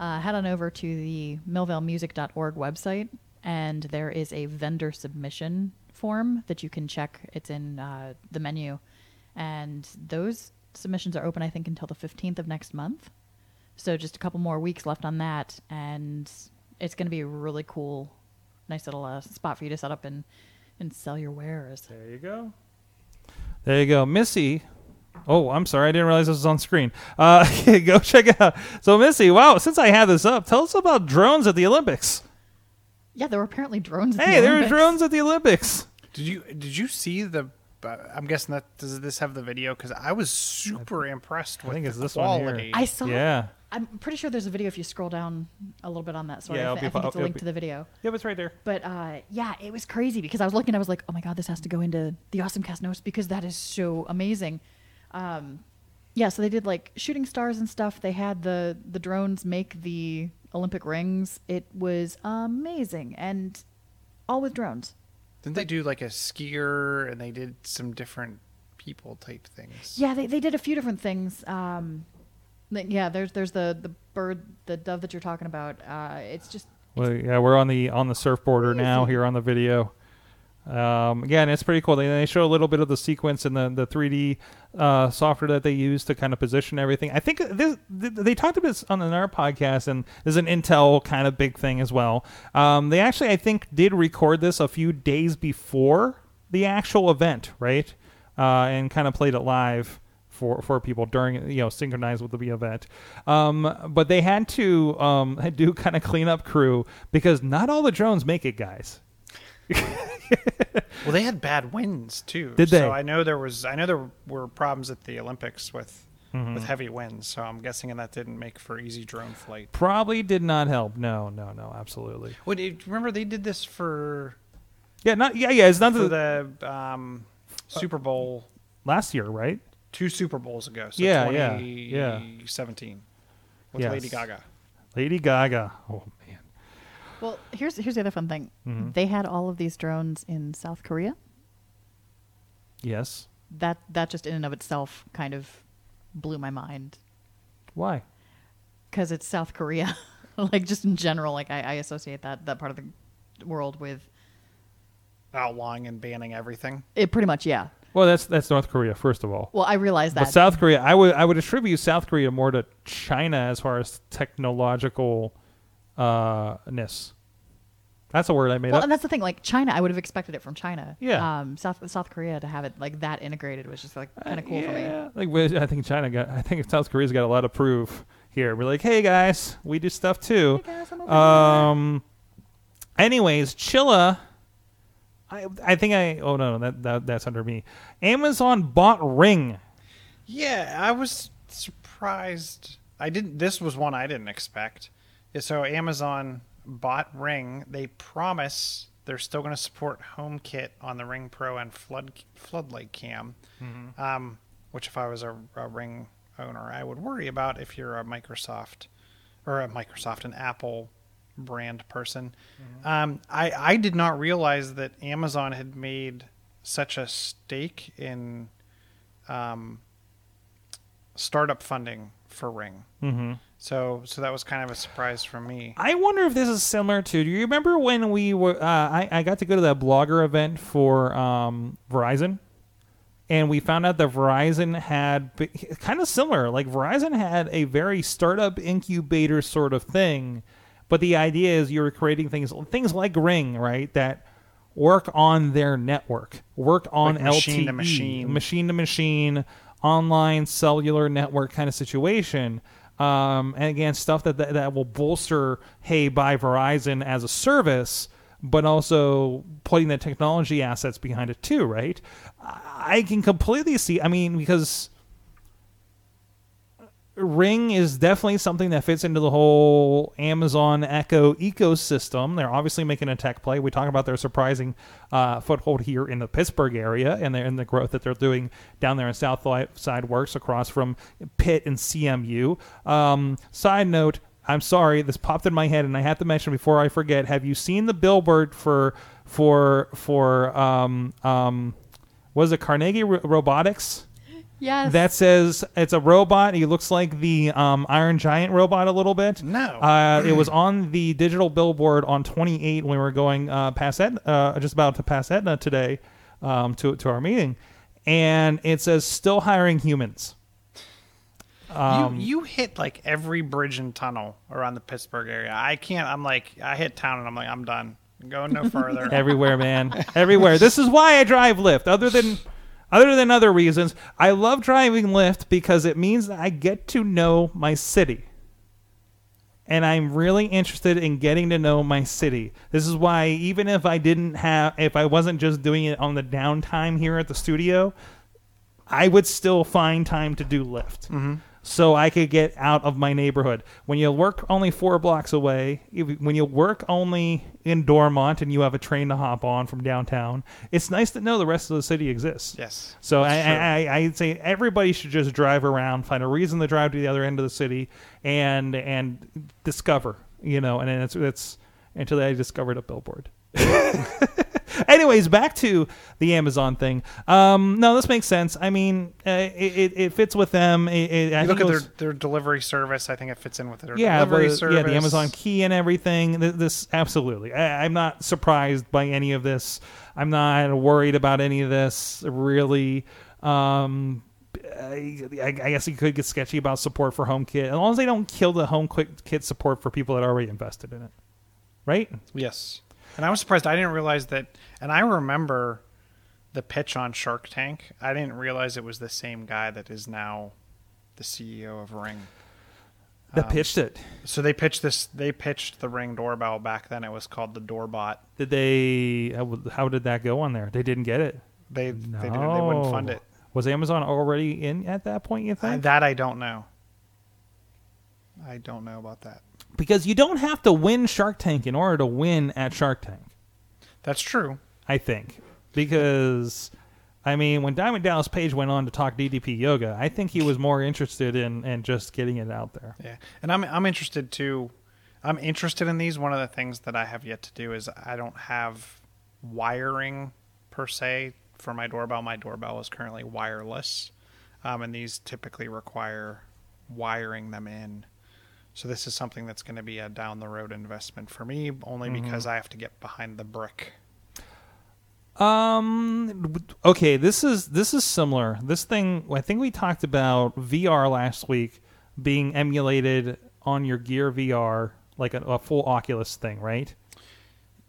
uh, head on over to the millvalemusic.org website, and there is a vendor submission form that you can check. It's in uh, the menu, and those submissions are open, I think, until the 15th of next month. So just a couple more weeks left on that, and it's going to be a really cool, nice little uh, spot for you to set up and and sell your wares. There you go. There you go. Missy. Oh, I'm sorry. I didn't realize this was on screen. Uh, *laughs* go check it out. So, Missy, wow, since I had this up, tell us about drones at the Olympics. Yeah, there were apparently drones. At Hey, the there were drones at the Olympics. Did you did you see the? Uh, I'm guessing that does this have the video? Because I was super impressed with think the it's this one here. quality. I saw. Yeah. I'm pretty sure there's a video if you scroll down a little bit on that. Sorry, Yeah, I, it'll thi- be I think fu- it's a link be- to the video. Yep, it's right there. But uh, yeah, it was crazy because I was looking. I was like, oh my god, this has to go into the awesome cast notes because that is so amazing. Um, yeah, so they did like shooting stars and stuff. They had the the drones make the Olympic rings. It was amazing, and all with drones. Didn't they do like a skier and they did some different people type things? Yeah, they, they did a few different things. Um, yeah, there's there's the the bird, the dove that you're talking about. Uh, it's just Well, yeah, we're on the on the surfboarder now here on the video. Um, again, it's pretty cool. They, show a little bit of the sequence and the the 3D uh, software that they use to kind of position everything. I think this th- they talked about this on another podcast, and there's an Intel kind of big thing as well. Um, they actually, I think, did record this a few days before the actual event, right? Uh, and kind of played it live for for people during you know synchronized with the event. Um, but they had to um, *laughs* do kind of cleanup crew because not all the drones make it, guys. *laughs* Well, they had bad winds too. Did they? So I know there was. I know there were problems at the Olympics with Mm-hmm. with heavy winds. So I'm guessing that didn't make for easy drone flight. Probably did not help. No, no, no, absolutely. What? Remember they did this for Yeah, not yeah, yeah. It's not for the, the um, Super Bowl last year, right? two Super Bowls ago. So Yeah, yeah, yeah. 2017 with Yes. Lady Gaga. Lady Gaga. Oh. Well, here's here's the other fun thing. Mm-hmm. They had all of these drones in South Korea. Yes. That that just in and of itself kind of blew my mind Why? because it's South Korea. *laughs* like just in general, like I, I associate that that part of the world with Outlawing and banning everything. it. Pretty much, yeah. Well, that's that's North Korea first of all. Well, I realize that. But South Korea, I would I would attribute South Korea more to China as far as technological uh ness. That's a word I made well, up. and that's the thing. Like China, I would have expected it from China. Yeah. Um, South South Korea to have it like that integrated was just like kind of cool for me. yeah, like I think China got. I think South Korea's got a lot of proof here. We're like, hey guys, we do stuff too. Um. Anyways, Chilla. I I think I. Oh no, that, that that's under me. Amazon bought Ring. Yeah, I was surprised. I didn't. This was one I didn't expect. So Amazon bought Ring. They promise they're still going to support HomeKit on the Ring Pro and Flood Floodlight Cam. Um, which, if I was a, a Ring owner, I would worry about if you're a Microsoft or a Microsoft and Apple brand person. Um, I I did not realize that Amazon had made such a stake in um, startup funding for Ring. Mm-hmm. So so that was kind of a surprise for me. I wonder if this is similar to. Do you remember when we were? Uh, I I got to go to that blogger event for um, Verizon, and we found out that Verizon had kind of similar. Like Verizon had a very startup incubator sort of thing, but the idea is you were creating things things like Ring, right? That work on their network, work on Like machine to LTE, machine. machine to machine, online cellular network kind of situation. Um, and again, stuff that, that that will bolster, hey, buy Verizon as a service, but also putting the technology assets behind it too, right? I can completely see. I mean, because Ring is definitely something that fits into the whole Amazon Echo ecosystem. They're obviously making a tech play. We talk about their surprising uh, foothold here in the Pittsburgh area and, their, and the growth that they're doing down there in South Side Works across from Pitt and CMU. Um, side note, I'm sorry, this popped in my head, and I have to mention before I forget. Have you seen the billboard for for for um, um, was it Carnegie Robotics? Yes. that says it's a robot. He looks like the um, Iron Giant robot a little bit. No. uh, it was on the digital billboard on 28 when we were going uh, past Etna, uh, just about to pass Etna today um, to to our meeting, and it says still hiring humans. Um, you you hit like every bridge and tunnel around the Pittsburgh area. I can't. I'm like I hit town and I'm like I'm done. I'm going no *laughs* further. everywhere, man, everywhere. This is why I drive Lyft. Other than other than other reasons, I love driving Lyft because it means that I get to know my city. And I'm really interested in getting to know my city. This is why even if I didn't have if I wasn't just doing it on the downtime here at the studio, I would still find time to do Lyft. Mm-hmm. So I could get out of my neighborhood. When you work only four blocks away, when you work only in Dormont and you have a train to hop on from downtown, it's nice to know the rest of the city exists. Yes, So I. I, I, I'd say everybody should just drive around, find a reason to drive to the other end of the city, and and discover, you know. And it's it's until I discovered a billboard. *laughs* Anyways, back to the Amazon thing. Um, no, this makes sense. I mean, uh, it, it, it fits with them. It, it, I you look think at it their, was- their delivery service. I think it fits in with their yeah, delivery the, service. yeah, the Amazon key and everything. Th- This absolutely. I, I'm not surprised by any of this. I'm not worried about any of this. Really, um, I, I guess you could get sketchy about support for HomeKit as long as they don't kill the HomeKit support for people that already invested in it, right? Yes, and I was surprised. I didn't realize that. And I remember the pitch on Shark Tank. I didn't realize it was the same guy that is now the CEO of Ring. That um, pitched it. So they pitched this. They pitched the Ring doorbell back then. It was called the Doorbot. Did they? How, how did that go on there? They didn't get it. They they didn't. They wouldn't fund it. Was Amazon already in at that point? You I, think? that I don't know. I don't know about that. Because you don't have to win Shark Tank in order to win at Shark Tank. That's true. I think because I mean when Diamond Dallas Page went on to talk DDP yoga, I think he was more interested in in just getting it out there. Yeah, and I'm I'm interested too. I'm interested in these. One of the things that I have yet to do is I don't have wiring per se for my doorbell. My doorbell is currently wireless, um, and these typically require wiring them in. So this is something that's going to be a down the road investment for me, only because I have to get behind the brick. Um. Okay. This is this is similar. This thing. I think we talked about VR last week being emulated on your Gear VR, like a, a full Oculus thing, right?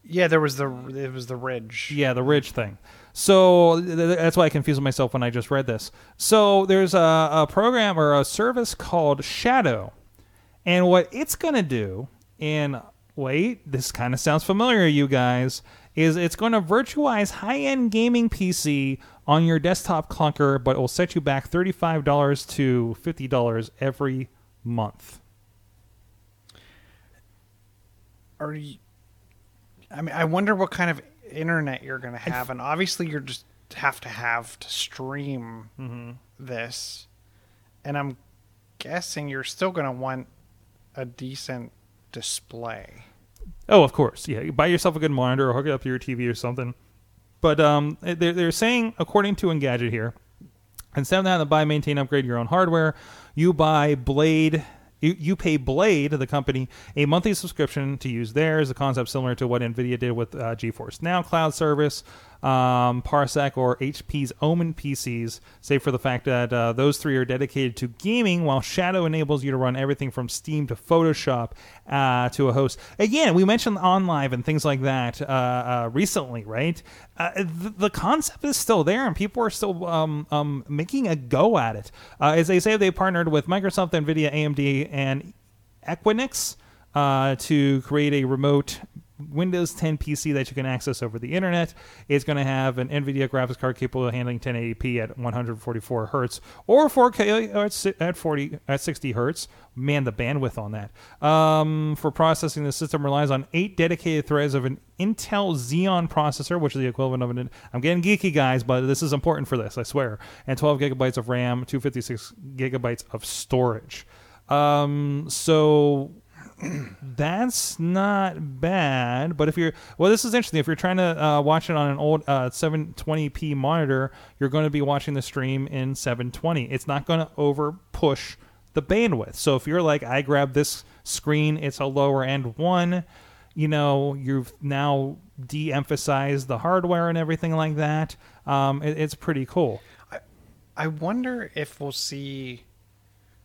Yeah, there was the it was the ridge. Yeah, the ridge thing. So th- that's why I confused myself when I just read this. So there's a, a program or a service called Shadow, and what it's going to do, and wait, this kind of sounds familiar, you guys, is it's going to virtualize high-end gaming PC on your desktop clunker, but it will set you back thirty-five dollars to fifty dollars every month. Are you? I mean, I wonder what kind of internet you're going to have, and obviously you're just have to have to stream Mm-hmm. this, and I'm guessing you're still going to want a decent display. Oh, of course. Yeah, you buy yourself a good monitor or hook it up to your TV or something. But um, they're, they're saying, according to Engadget here, instead of having to buy, maintain, upgrade your own hardware, you buy Blade. You, you pay Blade, the company, a monthly subscription to use theirs, a concept similar to what NVIDIA did with uh, GeForce Now cloud service, um, Parsec, or HP's Omen PCs, save for the fact that uh, those three are dedicated to gaming, while Shadow enables you to run everything from Steam to Photoshop uh, to a host. Again, we mentioned OnLive and things like that uh, uh, recently, right? Uh, the, the concept is still there, and people are still um, um, making a go at it. Uh, as they say, they partnered with Microsoft, NVIDIA, AMD, and Equinix uh, to create a remote Windows 10 PC that you can access over the internet. It's going to have an NVIDIA graphics card capable of handling 1080p at 144 hertz or 4K at 40 at 60 hertz. Man, the bandwidth on that. Um, for processing, the system relies on eight dedicated threads of an Intel Xeon processor, which is the equivalent of an. I'm getting geeky, guys, but this is important for this, I swear. And 12 gigabytes of RAM, 256 gigabytes of storage. Um, so that's not bad. But if you're well, this is interesting. If you're trying to uh, watch it on an old uh, 720p monitor, you're going to be watching the stream in 720. It's not going to over push the bandwidth. So if you're like, I grab this screen, it's a lower end one. You know, you've now de-emphasized the hardware and everything like that. Um, it, it's pretty cool. I wonder if we'll see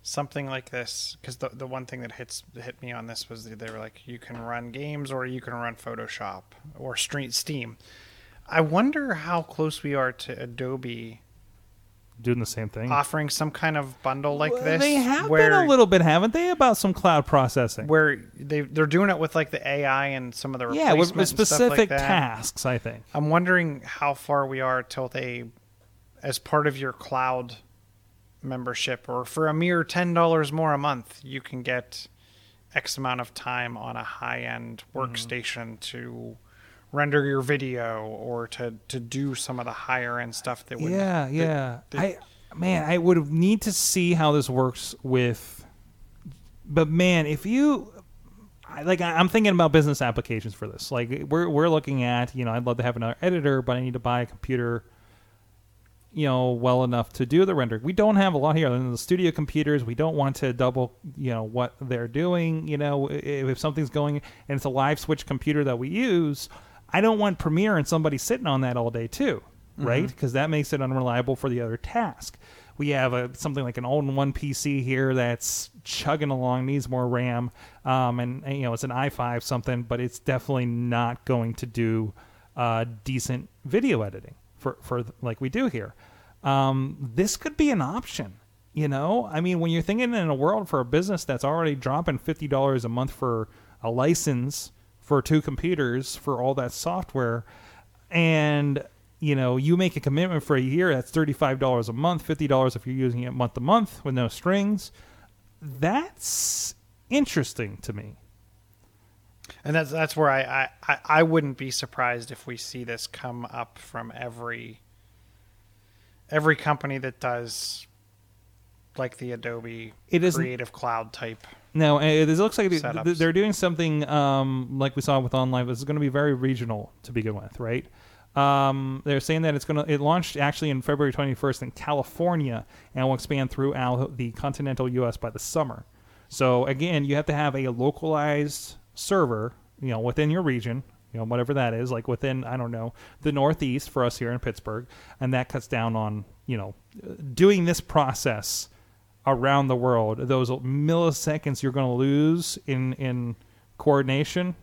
something like this because the the one thing that hits hit me on this was that they were like you can run games or you can run Photoshop or street Steam. I wonder how close we are to Adobe Doing the same thing. offering some kind of bundle like Well, this. They have where, been a little bit, haven't they, about some cloud processing? where they they're doing it with like the AI and some of the yeah, with, with specific like tasks. I think. I'm wondering how far we are till they, as part of your cloud membership, or for a mere ten dollars more a month, you can get X amount of time on a high end Mm-hmm. workstation to render your video or to to do some of the higher end stuff that would yeah, yeah. that- I man, I would need to see how this works with. But man, if you I- like, I'm thinking about business applications for this. Like, we're we're looking at, you know, I'd love to have another editor, but I need to buy a computer, you know, well enough to do the rendering. We don't have a lot here. In the studio computers, we don't want to double, you know, what they're doing. You know, i- if something's going and it's a live switch computer that we use, I don't want Premiere and somebody sitting on that all day too, right? Because that makes it unreliable for the other task. We have a something like an all-in-one PC here that's chugging along, needs more RAM, um, and, and, you know it's an i5 something, but it's definitely not going to do uh, decent video editing for for like we do here. Um, this could be an option. You know, I mean, when you're thinking in a world for a business that's already dropping fifty dollars a month for a license for two computers for all that software, and you know, you make a commitment for a year that's thirty five dollars a month, fifty dollars if you're using it month to month with no strings. That's interesting to me. And that's that's where I, I I wouldn't be surprised if we see this come up from every every company that does like the Adobe It is- Creative Cloud type No, it, it looks like Setups. they're doing something um, like we saw with OnLive. It's going to be very regional to begin with, right? Um, they're saying that it's going to. It launched actually in February 21st in California and will expand throughout the continental U.S. by the summer. So again, you have to have a localized server, you know, within your region, you know, whatever that is, like within I don't know the Northeast for us here in Pittsburgh, and that cuts down on you know doing this process around the world. Those milliseconds you're going to lose in in coordination,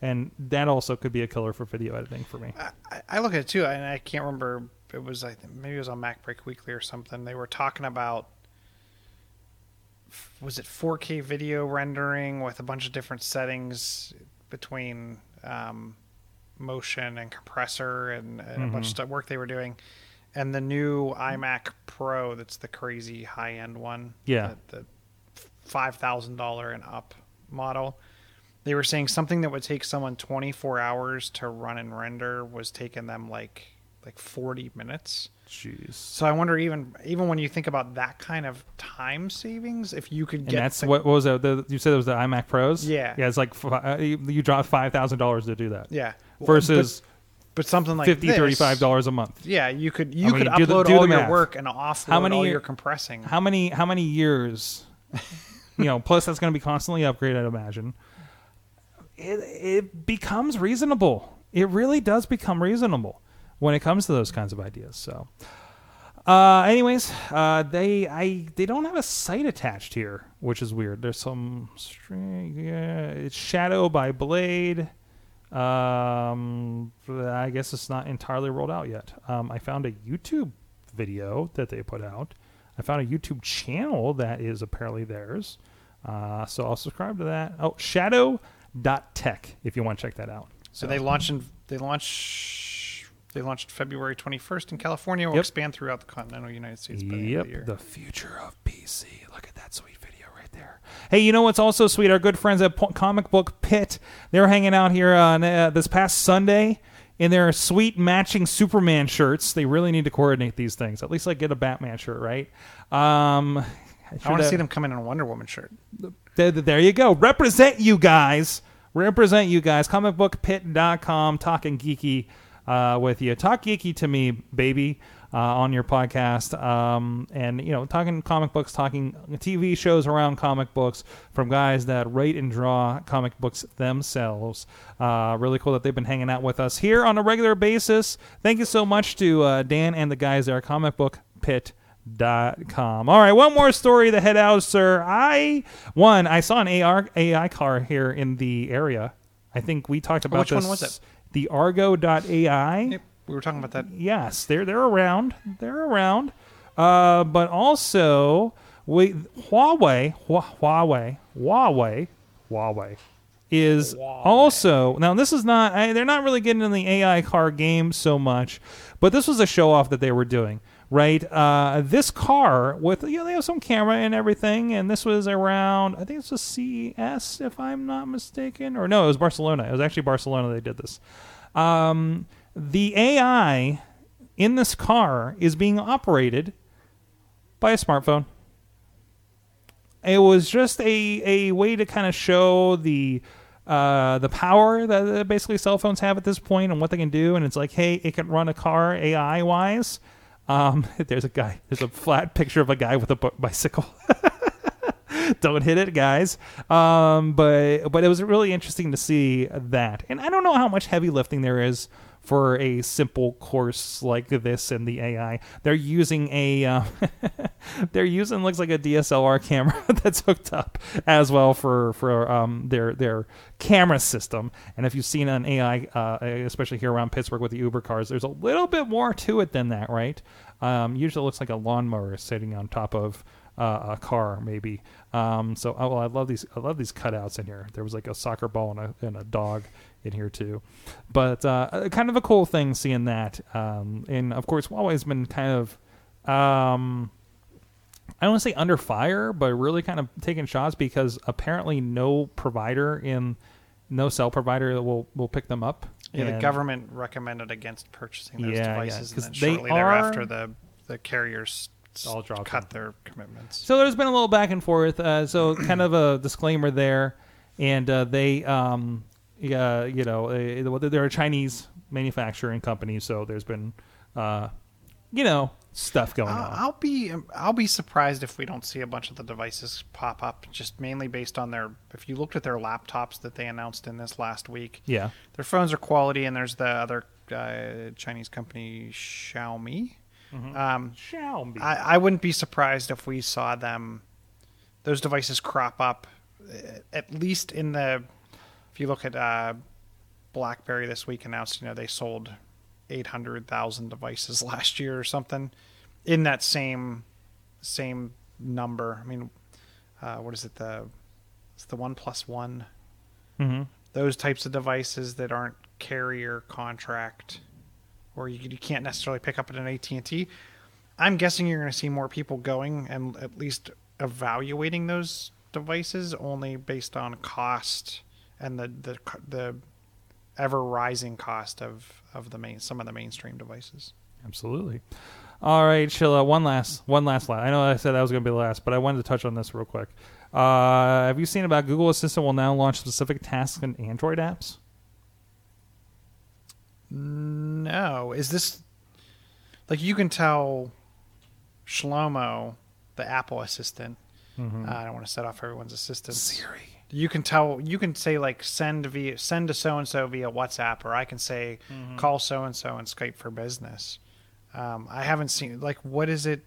and that also could be a killer for video editing for me. I, I look at it too, and I can't remember. It was I think maybe it was on MacBreak Weekly or something. They were talking about was it 4K video rendering with a bunch of different settings between um, motion and compressor and, and a bunch of stuff, work they were doing, and the new iMac Pro that's the crazy high end one. Yeah. the, the five thousand dollar and up model. They were saying something that would take someone 24 hours to run and render was taking them like like 40 minutes. Jeez. So I wonder even even when you think about that kind of time savings, if you could And get that's the- what, what was it? The, you said it was the iMac Pros. Yeah. yeah. It's like uh, you, drop five thousand dollars to do that. yeah Versus but, but something like 50 this, 35 dollars a month. Yeah, you could you I mean, could do the- upload do the all your math. work and offload How many all your compressing. How many how many years? *laughs* you know, plus that's going to be constantly upgraded. I imagine. It it becomes reasonable. It really does become reasonable when it comes to those kinds of ideas. So. Uh, anyways, uh, they I they don't have a site attached here, which is weird. There's some string. Yeah, it's Shadow by Blade. Um, I guess it's not entirely rolled out yet. Um, I found a YouTube video that they put out. I found a YouTube channel that is apparently theirs. Uh, so I'll subscribe to that. Oh, Shadow dot tech if you want to check that out. so they launch in they launched they launched February 21st in California. Will Yep. expand throughout the continental United States by the end of Yep, the the future of PC. Look at that sweet video right there. Hey, you know what's also sweet? Our good friends at Po- Comic Book Pit. They're hanging out here on uh, this past Sunday in their sweet matching Superman shirts. They really need to coordinate these things. At least like get a Batman shirt, right? Um, I want to see them come in in a Wonder Woman shirt. there, there you go. Represent you guys. Represent you guys. Comicbookpit.com. Talking geeky uh, with you. Talk geeky to me, baby, uh, on your podcast. Um, and, you know, talking comic books, talking TV shows around comic books from guys that write and draw comic books themselves. Uh, really cool that they've been hanging out with us here on a regular basis. Thank you so much to uh, Dan and the guys there at Comic Book Pit dot com. All right, one more story to head out, sir. I one, I saw an AR AI car here in the area. I think we talked about which one was it? The Argo.ai. Yep, we were talking about that. Yes, they're they're around. They're around. Uh, but also, we Huawei, Huawei, Huawei, Huawei is also now. This is not. I, they're not really getting in the AI car game so much, but this was a show off that they were doing. Right, uh, this car with you know they have some camera and everything, and this was around I think it's a CES if I'm not mistaken, or no, it was Barcelona. It was actually Barcelona they did this. Um, the AI in this car is being operated by a smartphone. It was just a, a way to kind of show the uh, the power that basically cell phones have at this point and what they can do. And it's like, hey, it can run a car AI wise. Um, *laughs* there's a guy. There's a flat picture of a guy with a bicycle. *laughs* don't hit it, guys. Um, but but it was really interesting to see that, and I don't know how much heavy lifting there is for a simple course like this in the AI. They're using a uh, *laughs* they're using looks like a DSLR camera *laughs* that's hooked up as well for for um, their their camera system. And if you've seen an AI, uh, especially here around Pittsburgh with the Uber cars, there's a little bit more to it than that, right? Um, usually looks like a lawnmower sitting on top of uh, a car, maybe. Um, so, oh, well, I love these. I love these cutouts in here. There was like a soccer ball and a, and a dog in here too, but uh, kind of a cool thing seeing that. Um, and of course, Huawei's been kind of. Um, I don't want to say under fire, but really kind of taking shots because apparently no provider in no cell provider will will pick them up. Yeah, the government recommended against purchasing those Yeah, yeah, devices, 'cause and then shortly are- thereafter, the the carriers All dropped cut in. their commitments. So there's been a little back and forth. Uh, so kind of a disclaimer there, and uh, they, um, yeah, you know, uh, they're a Chinese manufacturing company, so there's been, uh, you know, stuff going I'll, on. I'll be I'll be surprised if we don't see a bunch of the devices pop up. Just mainly based on their. If you looked at their laptops that they announced in this last week, Yeah, their phones are quality, and there's the other uh, Chinese company Xiaomi. Um, Xiaomi. I, I wouldn't be surprised if we saw them, those devices crop up, uh, at least in the. If you look at uh, BlackBerry this week announced, you know, they sold eight hundred thousand devices *laughs* last year or something, in that same same number. I mean, uh, what is it? The it's the OnePlus One. hmm Those types of devices that aren't carrier contract, or you, you can't necessarily pick up at an AT and T. I'm guessing you're going to see more people going and at least evaluating those devices only based on cost and the the the ever rising cost of of the main some of the mainstream devices. Absolutely. All right, Chilla. One last, one last line. I know I said that was going to be the last, but I wanted to touch on this real quick. Uh, have you seen about Google Assistant will now launch specific tasks in Android apps? No, is this like you can tell Shlomo, the Apple assistant. Mm-hmm. Uh, I don't want to set off everyone's assistant. Siri. You can tell. You can say like send via send to so and so via WhatsApp, or I can say Mm-hmm. call so and so and Skype for business. Um, I haven't seen like what is it?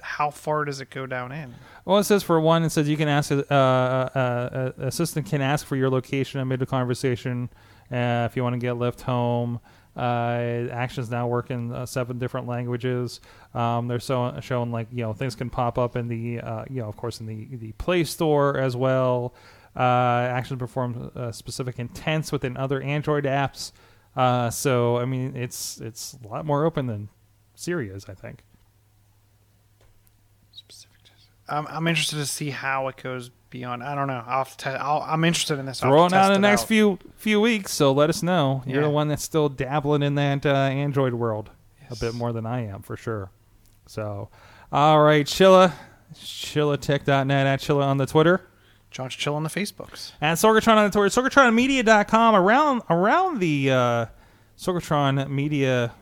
How far does it go down in? Well, it says for one, it says you can ask, uh, uh, uh, assistant can ask for your location amid a conversation uh, if you want to get left home. Uh, actions now work in uh, seven different languages. Um, they're so, showing like you know things can pop up in the uh, you know of course in the the Play Store as well. Uh, actions perform uh, specific intents within other Android apps. Uh, so I mean it's it's a lot more open than Siri is. I think. Um, I'm interested to see how it goes beyond. I don't know. I'll, have to I'll I'm interested in this. Throwing out in the next out. few few weeks. So let us know. You're the one that's still dabbling in that uh, Android world a bit more than I am for sure. So, all right, Chilla, chillatech.net at Chilla on the Twitter. John's chill on the Facebooks. And Sorgatron on the Twitter, sorgatronmedia.com. Around around the uh, Sorgatron media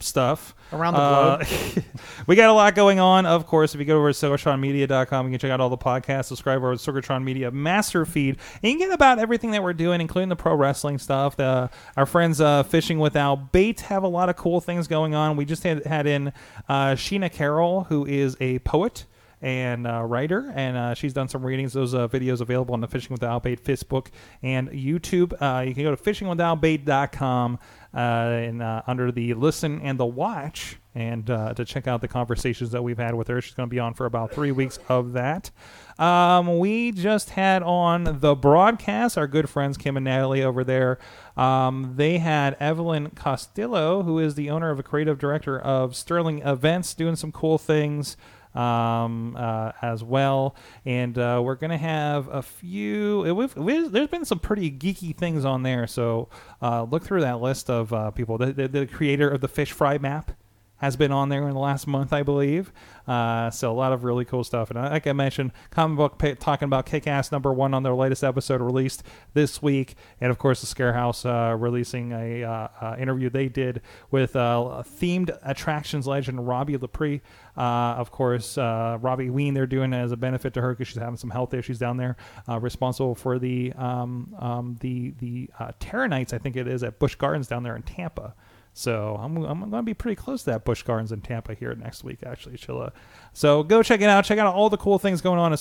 stuff. Around the Uh, *laughs* we got a lot going on, of course. If you go over to sorgatronmedia.com, you can check out all the podcasts, subscribe over to Sorgatron Media master feed, and you can get about everything that we're doing, including the pro wrestling stuff. The, our friends uh, Fishing Without Bait have a lot of cool things going on. We just had, had in uh, Sheena Carroll, who is a poet and uh, writer, and uh, she's done some readings. Those uh, videos available on the Fishing Without Bait Facebook and YouTube. Uh, you can go to fishingwithoutbait.com uh, and uh, under the listen and the watch, and uh, to check out the conversations that we've had with her. She's going to be on for about three weeks of that. Um, we just had on the broadcast our good friends Kim and Natalie over there. Um, they had Evelyn Castillo, who is the owner of a creative director of Sterling Events, doing some cool things um, uh, as well. And uh, we're going to have a few. uh, We've, we've, there's been some pretty geeky things on there. So uh, look through that list of uh, people. The, the, the creator of the fish fry map has been on there in the last month, I believe. Uh, so a lot of really cool stuff. And like I mentioned, comic book pa- talking about Kick-Ass number one on their latest episode released this week, and of course the Scarehouse releasing a interview they did with themed attractions legend Robbie Lepre. Uh, of course, uh, Robbie Ween they're doing it as a benefit to her because she's having some health issues down there. Uh, responsible for the um, um, the the uh, Terror Nights, I think it is at Busch Gardens down there in Tampa. So I'm, I'm going to be pretty close to that Busch Gardens in Tampa here next week, actually, Chilla. So go check it out. Check out all the cool things going on at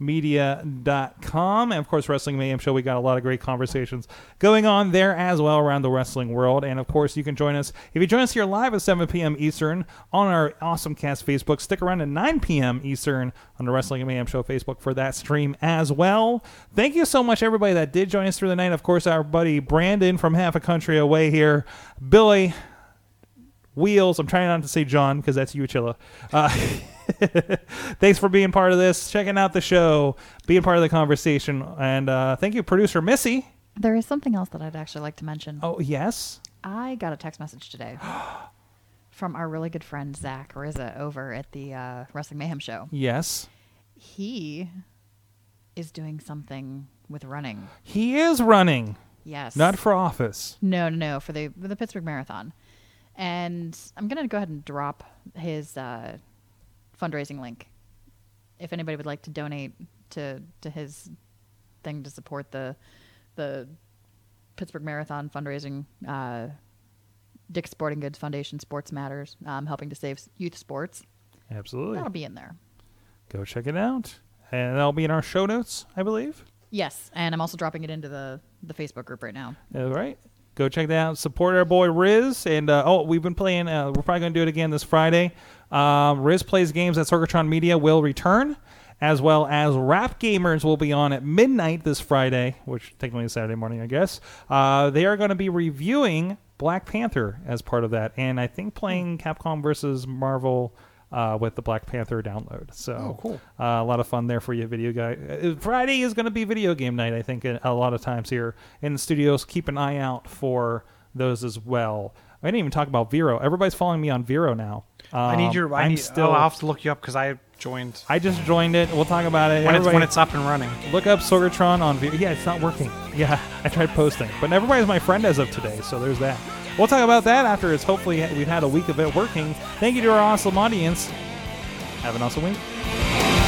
sorgatronmedia.com. And, of course, Wrestling Mayhem Show. We got a lot of great conversations going on there as well around the wrestling world. And, of course, you can join us. If you join us here live at 7 p.m. Eastern on our Awesome Cast Facebook, stick around at 9 p.m. Eastern on the Wrestling Mayhem Show Facebook for that stream as well. Thank you so much, everybody that did join us through the night. Of course, our buddy Brandon from half a country away here. Billy Wheels. I'm trying not to say John because that's you, Chilla. Uh, *laughs* *laughs* thanks for being part of this, checking out the show, being part of the conversation, and uh, thank you, producer Missy. There is something else that I'd actually like to mention. Oh yes, I got a text message today *gasps* from our really good friend Zach Rizza over at the uh, Wrestling Mayhem show. Yes. He is doing something with running. He is running, Yes. not for office. No, no, no, for the for the Pittsburgh Marathon. And I'm gonna go ahead and drop his uh, fundraising link. If anybody would like to donate to to his thing to support the the Pittsburgh Marathon fundraising, uh, Dick's Sporting Goods Foundation Sports Matters, um, helping to save youth sports. Absolutely. That'll be in there. Go check it out. And that'll be in our show notes, I believe. Yes, and I'm also dropping it into the the Facebook group right now. All right. Go check that out. Support our boy Riz. And, uh, oh, we've been playing, uh, we're probably going to do it again this Friday. Um, Riz Plays Games at Sorgatron Media will return, as well as Rap Gamers will be on at midnight this Friday, which technically is Saturday morning, I guess. Uh, they are going to be reviewing Black Panther as part of that, and I think playing Capcom versus Marvel. Uh, with the Black Panther download, so Oh, cool. Uh, a lot of fun there for you, video guy. Uh, Friday is going to be video game night, I think, a, a lot of times here in the studios. Keep an eye out for those as well. I didn't even talk about Vero. Everybody's following me on Vero now. I need Um, your. I I'm need, still. oh, I'll have to look you up because I joined I just joined it. We'll talk about it. when it's when it's up and running. Look up Sorgatron on Vero. Yeah, it's not working. Yeah, *laughs* I tried posting, but everybody's my friend as of today, so there's that. We'll talk about that after it's hopefully we've had a week of it working. Thank you to our awesome audience. Have an awesome week.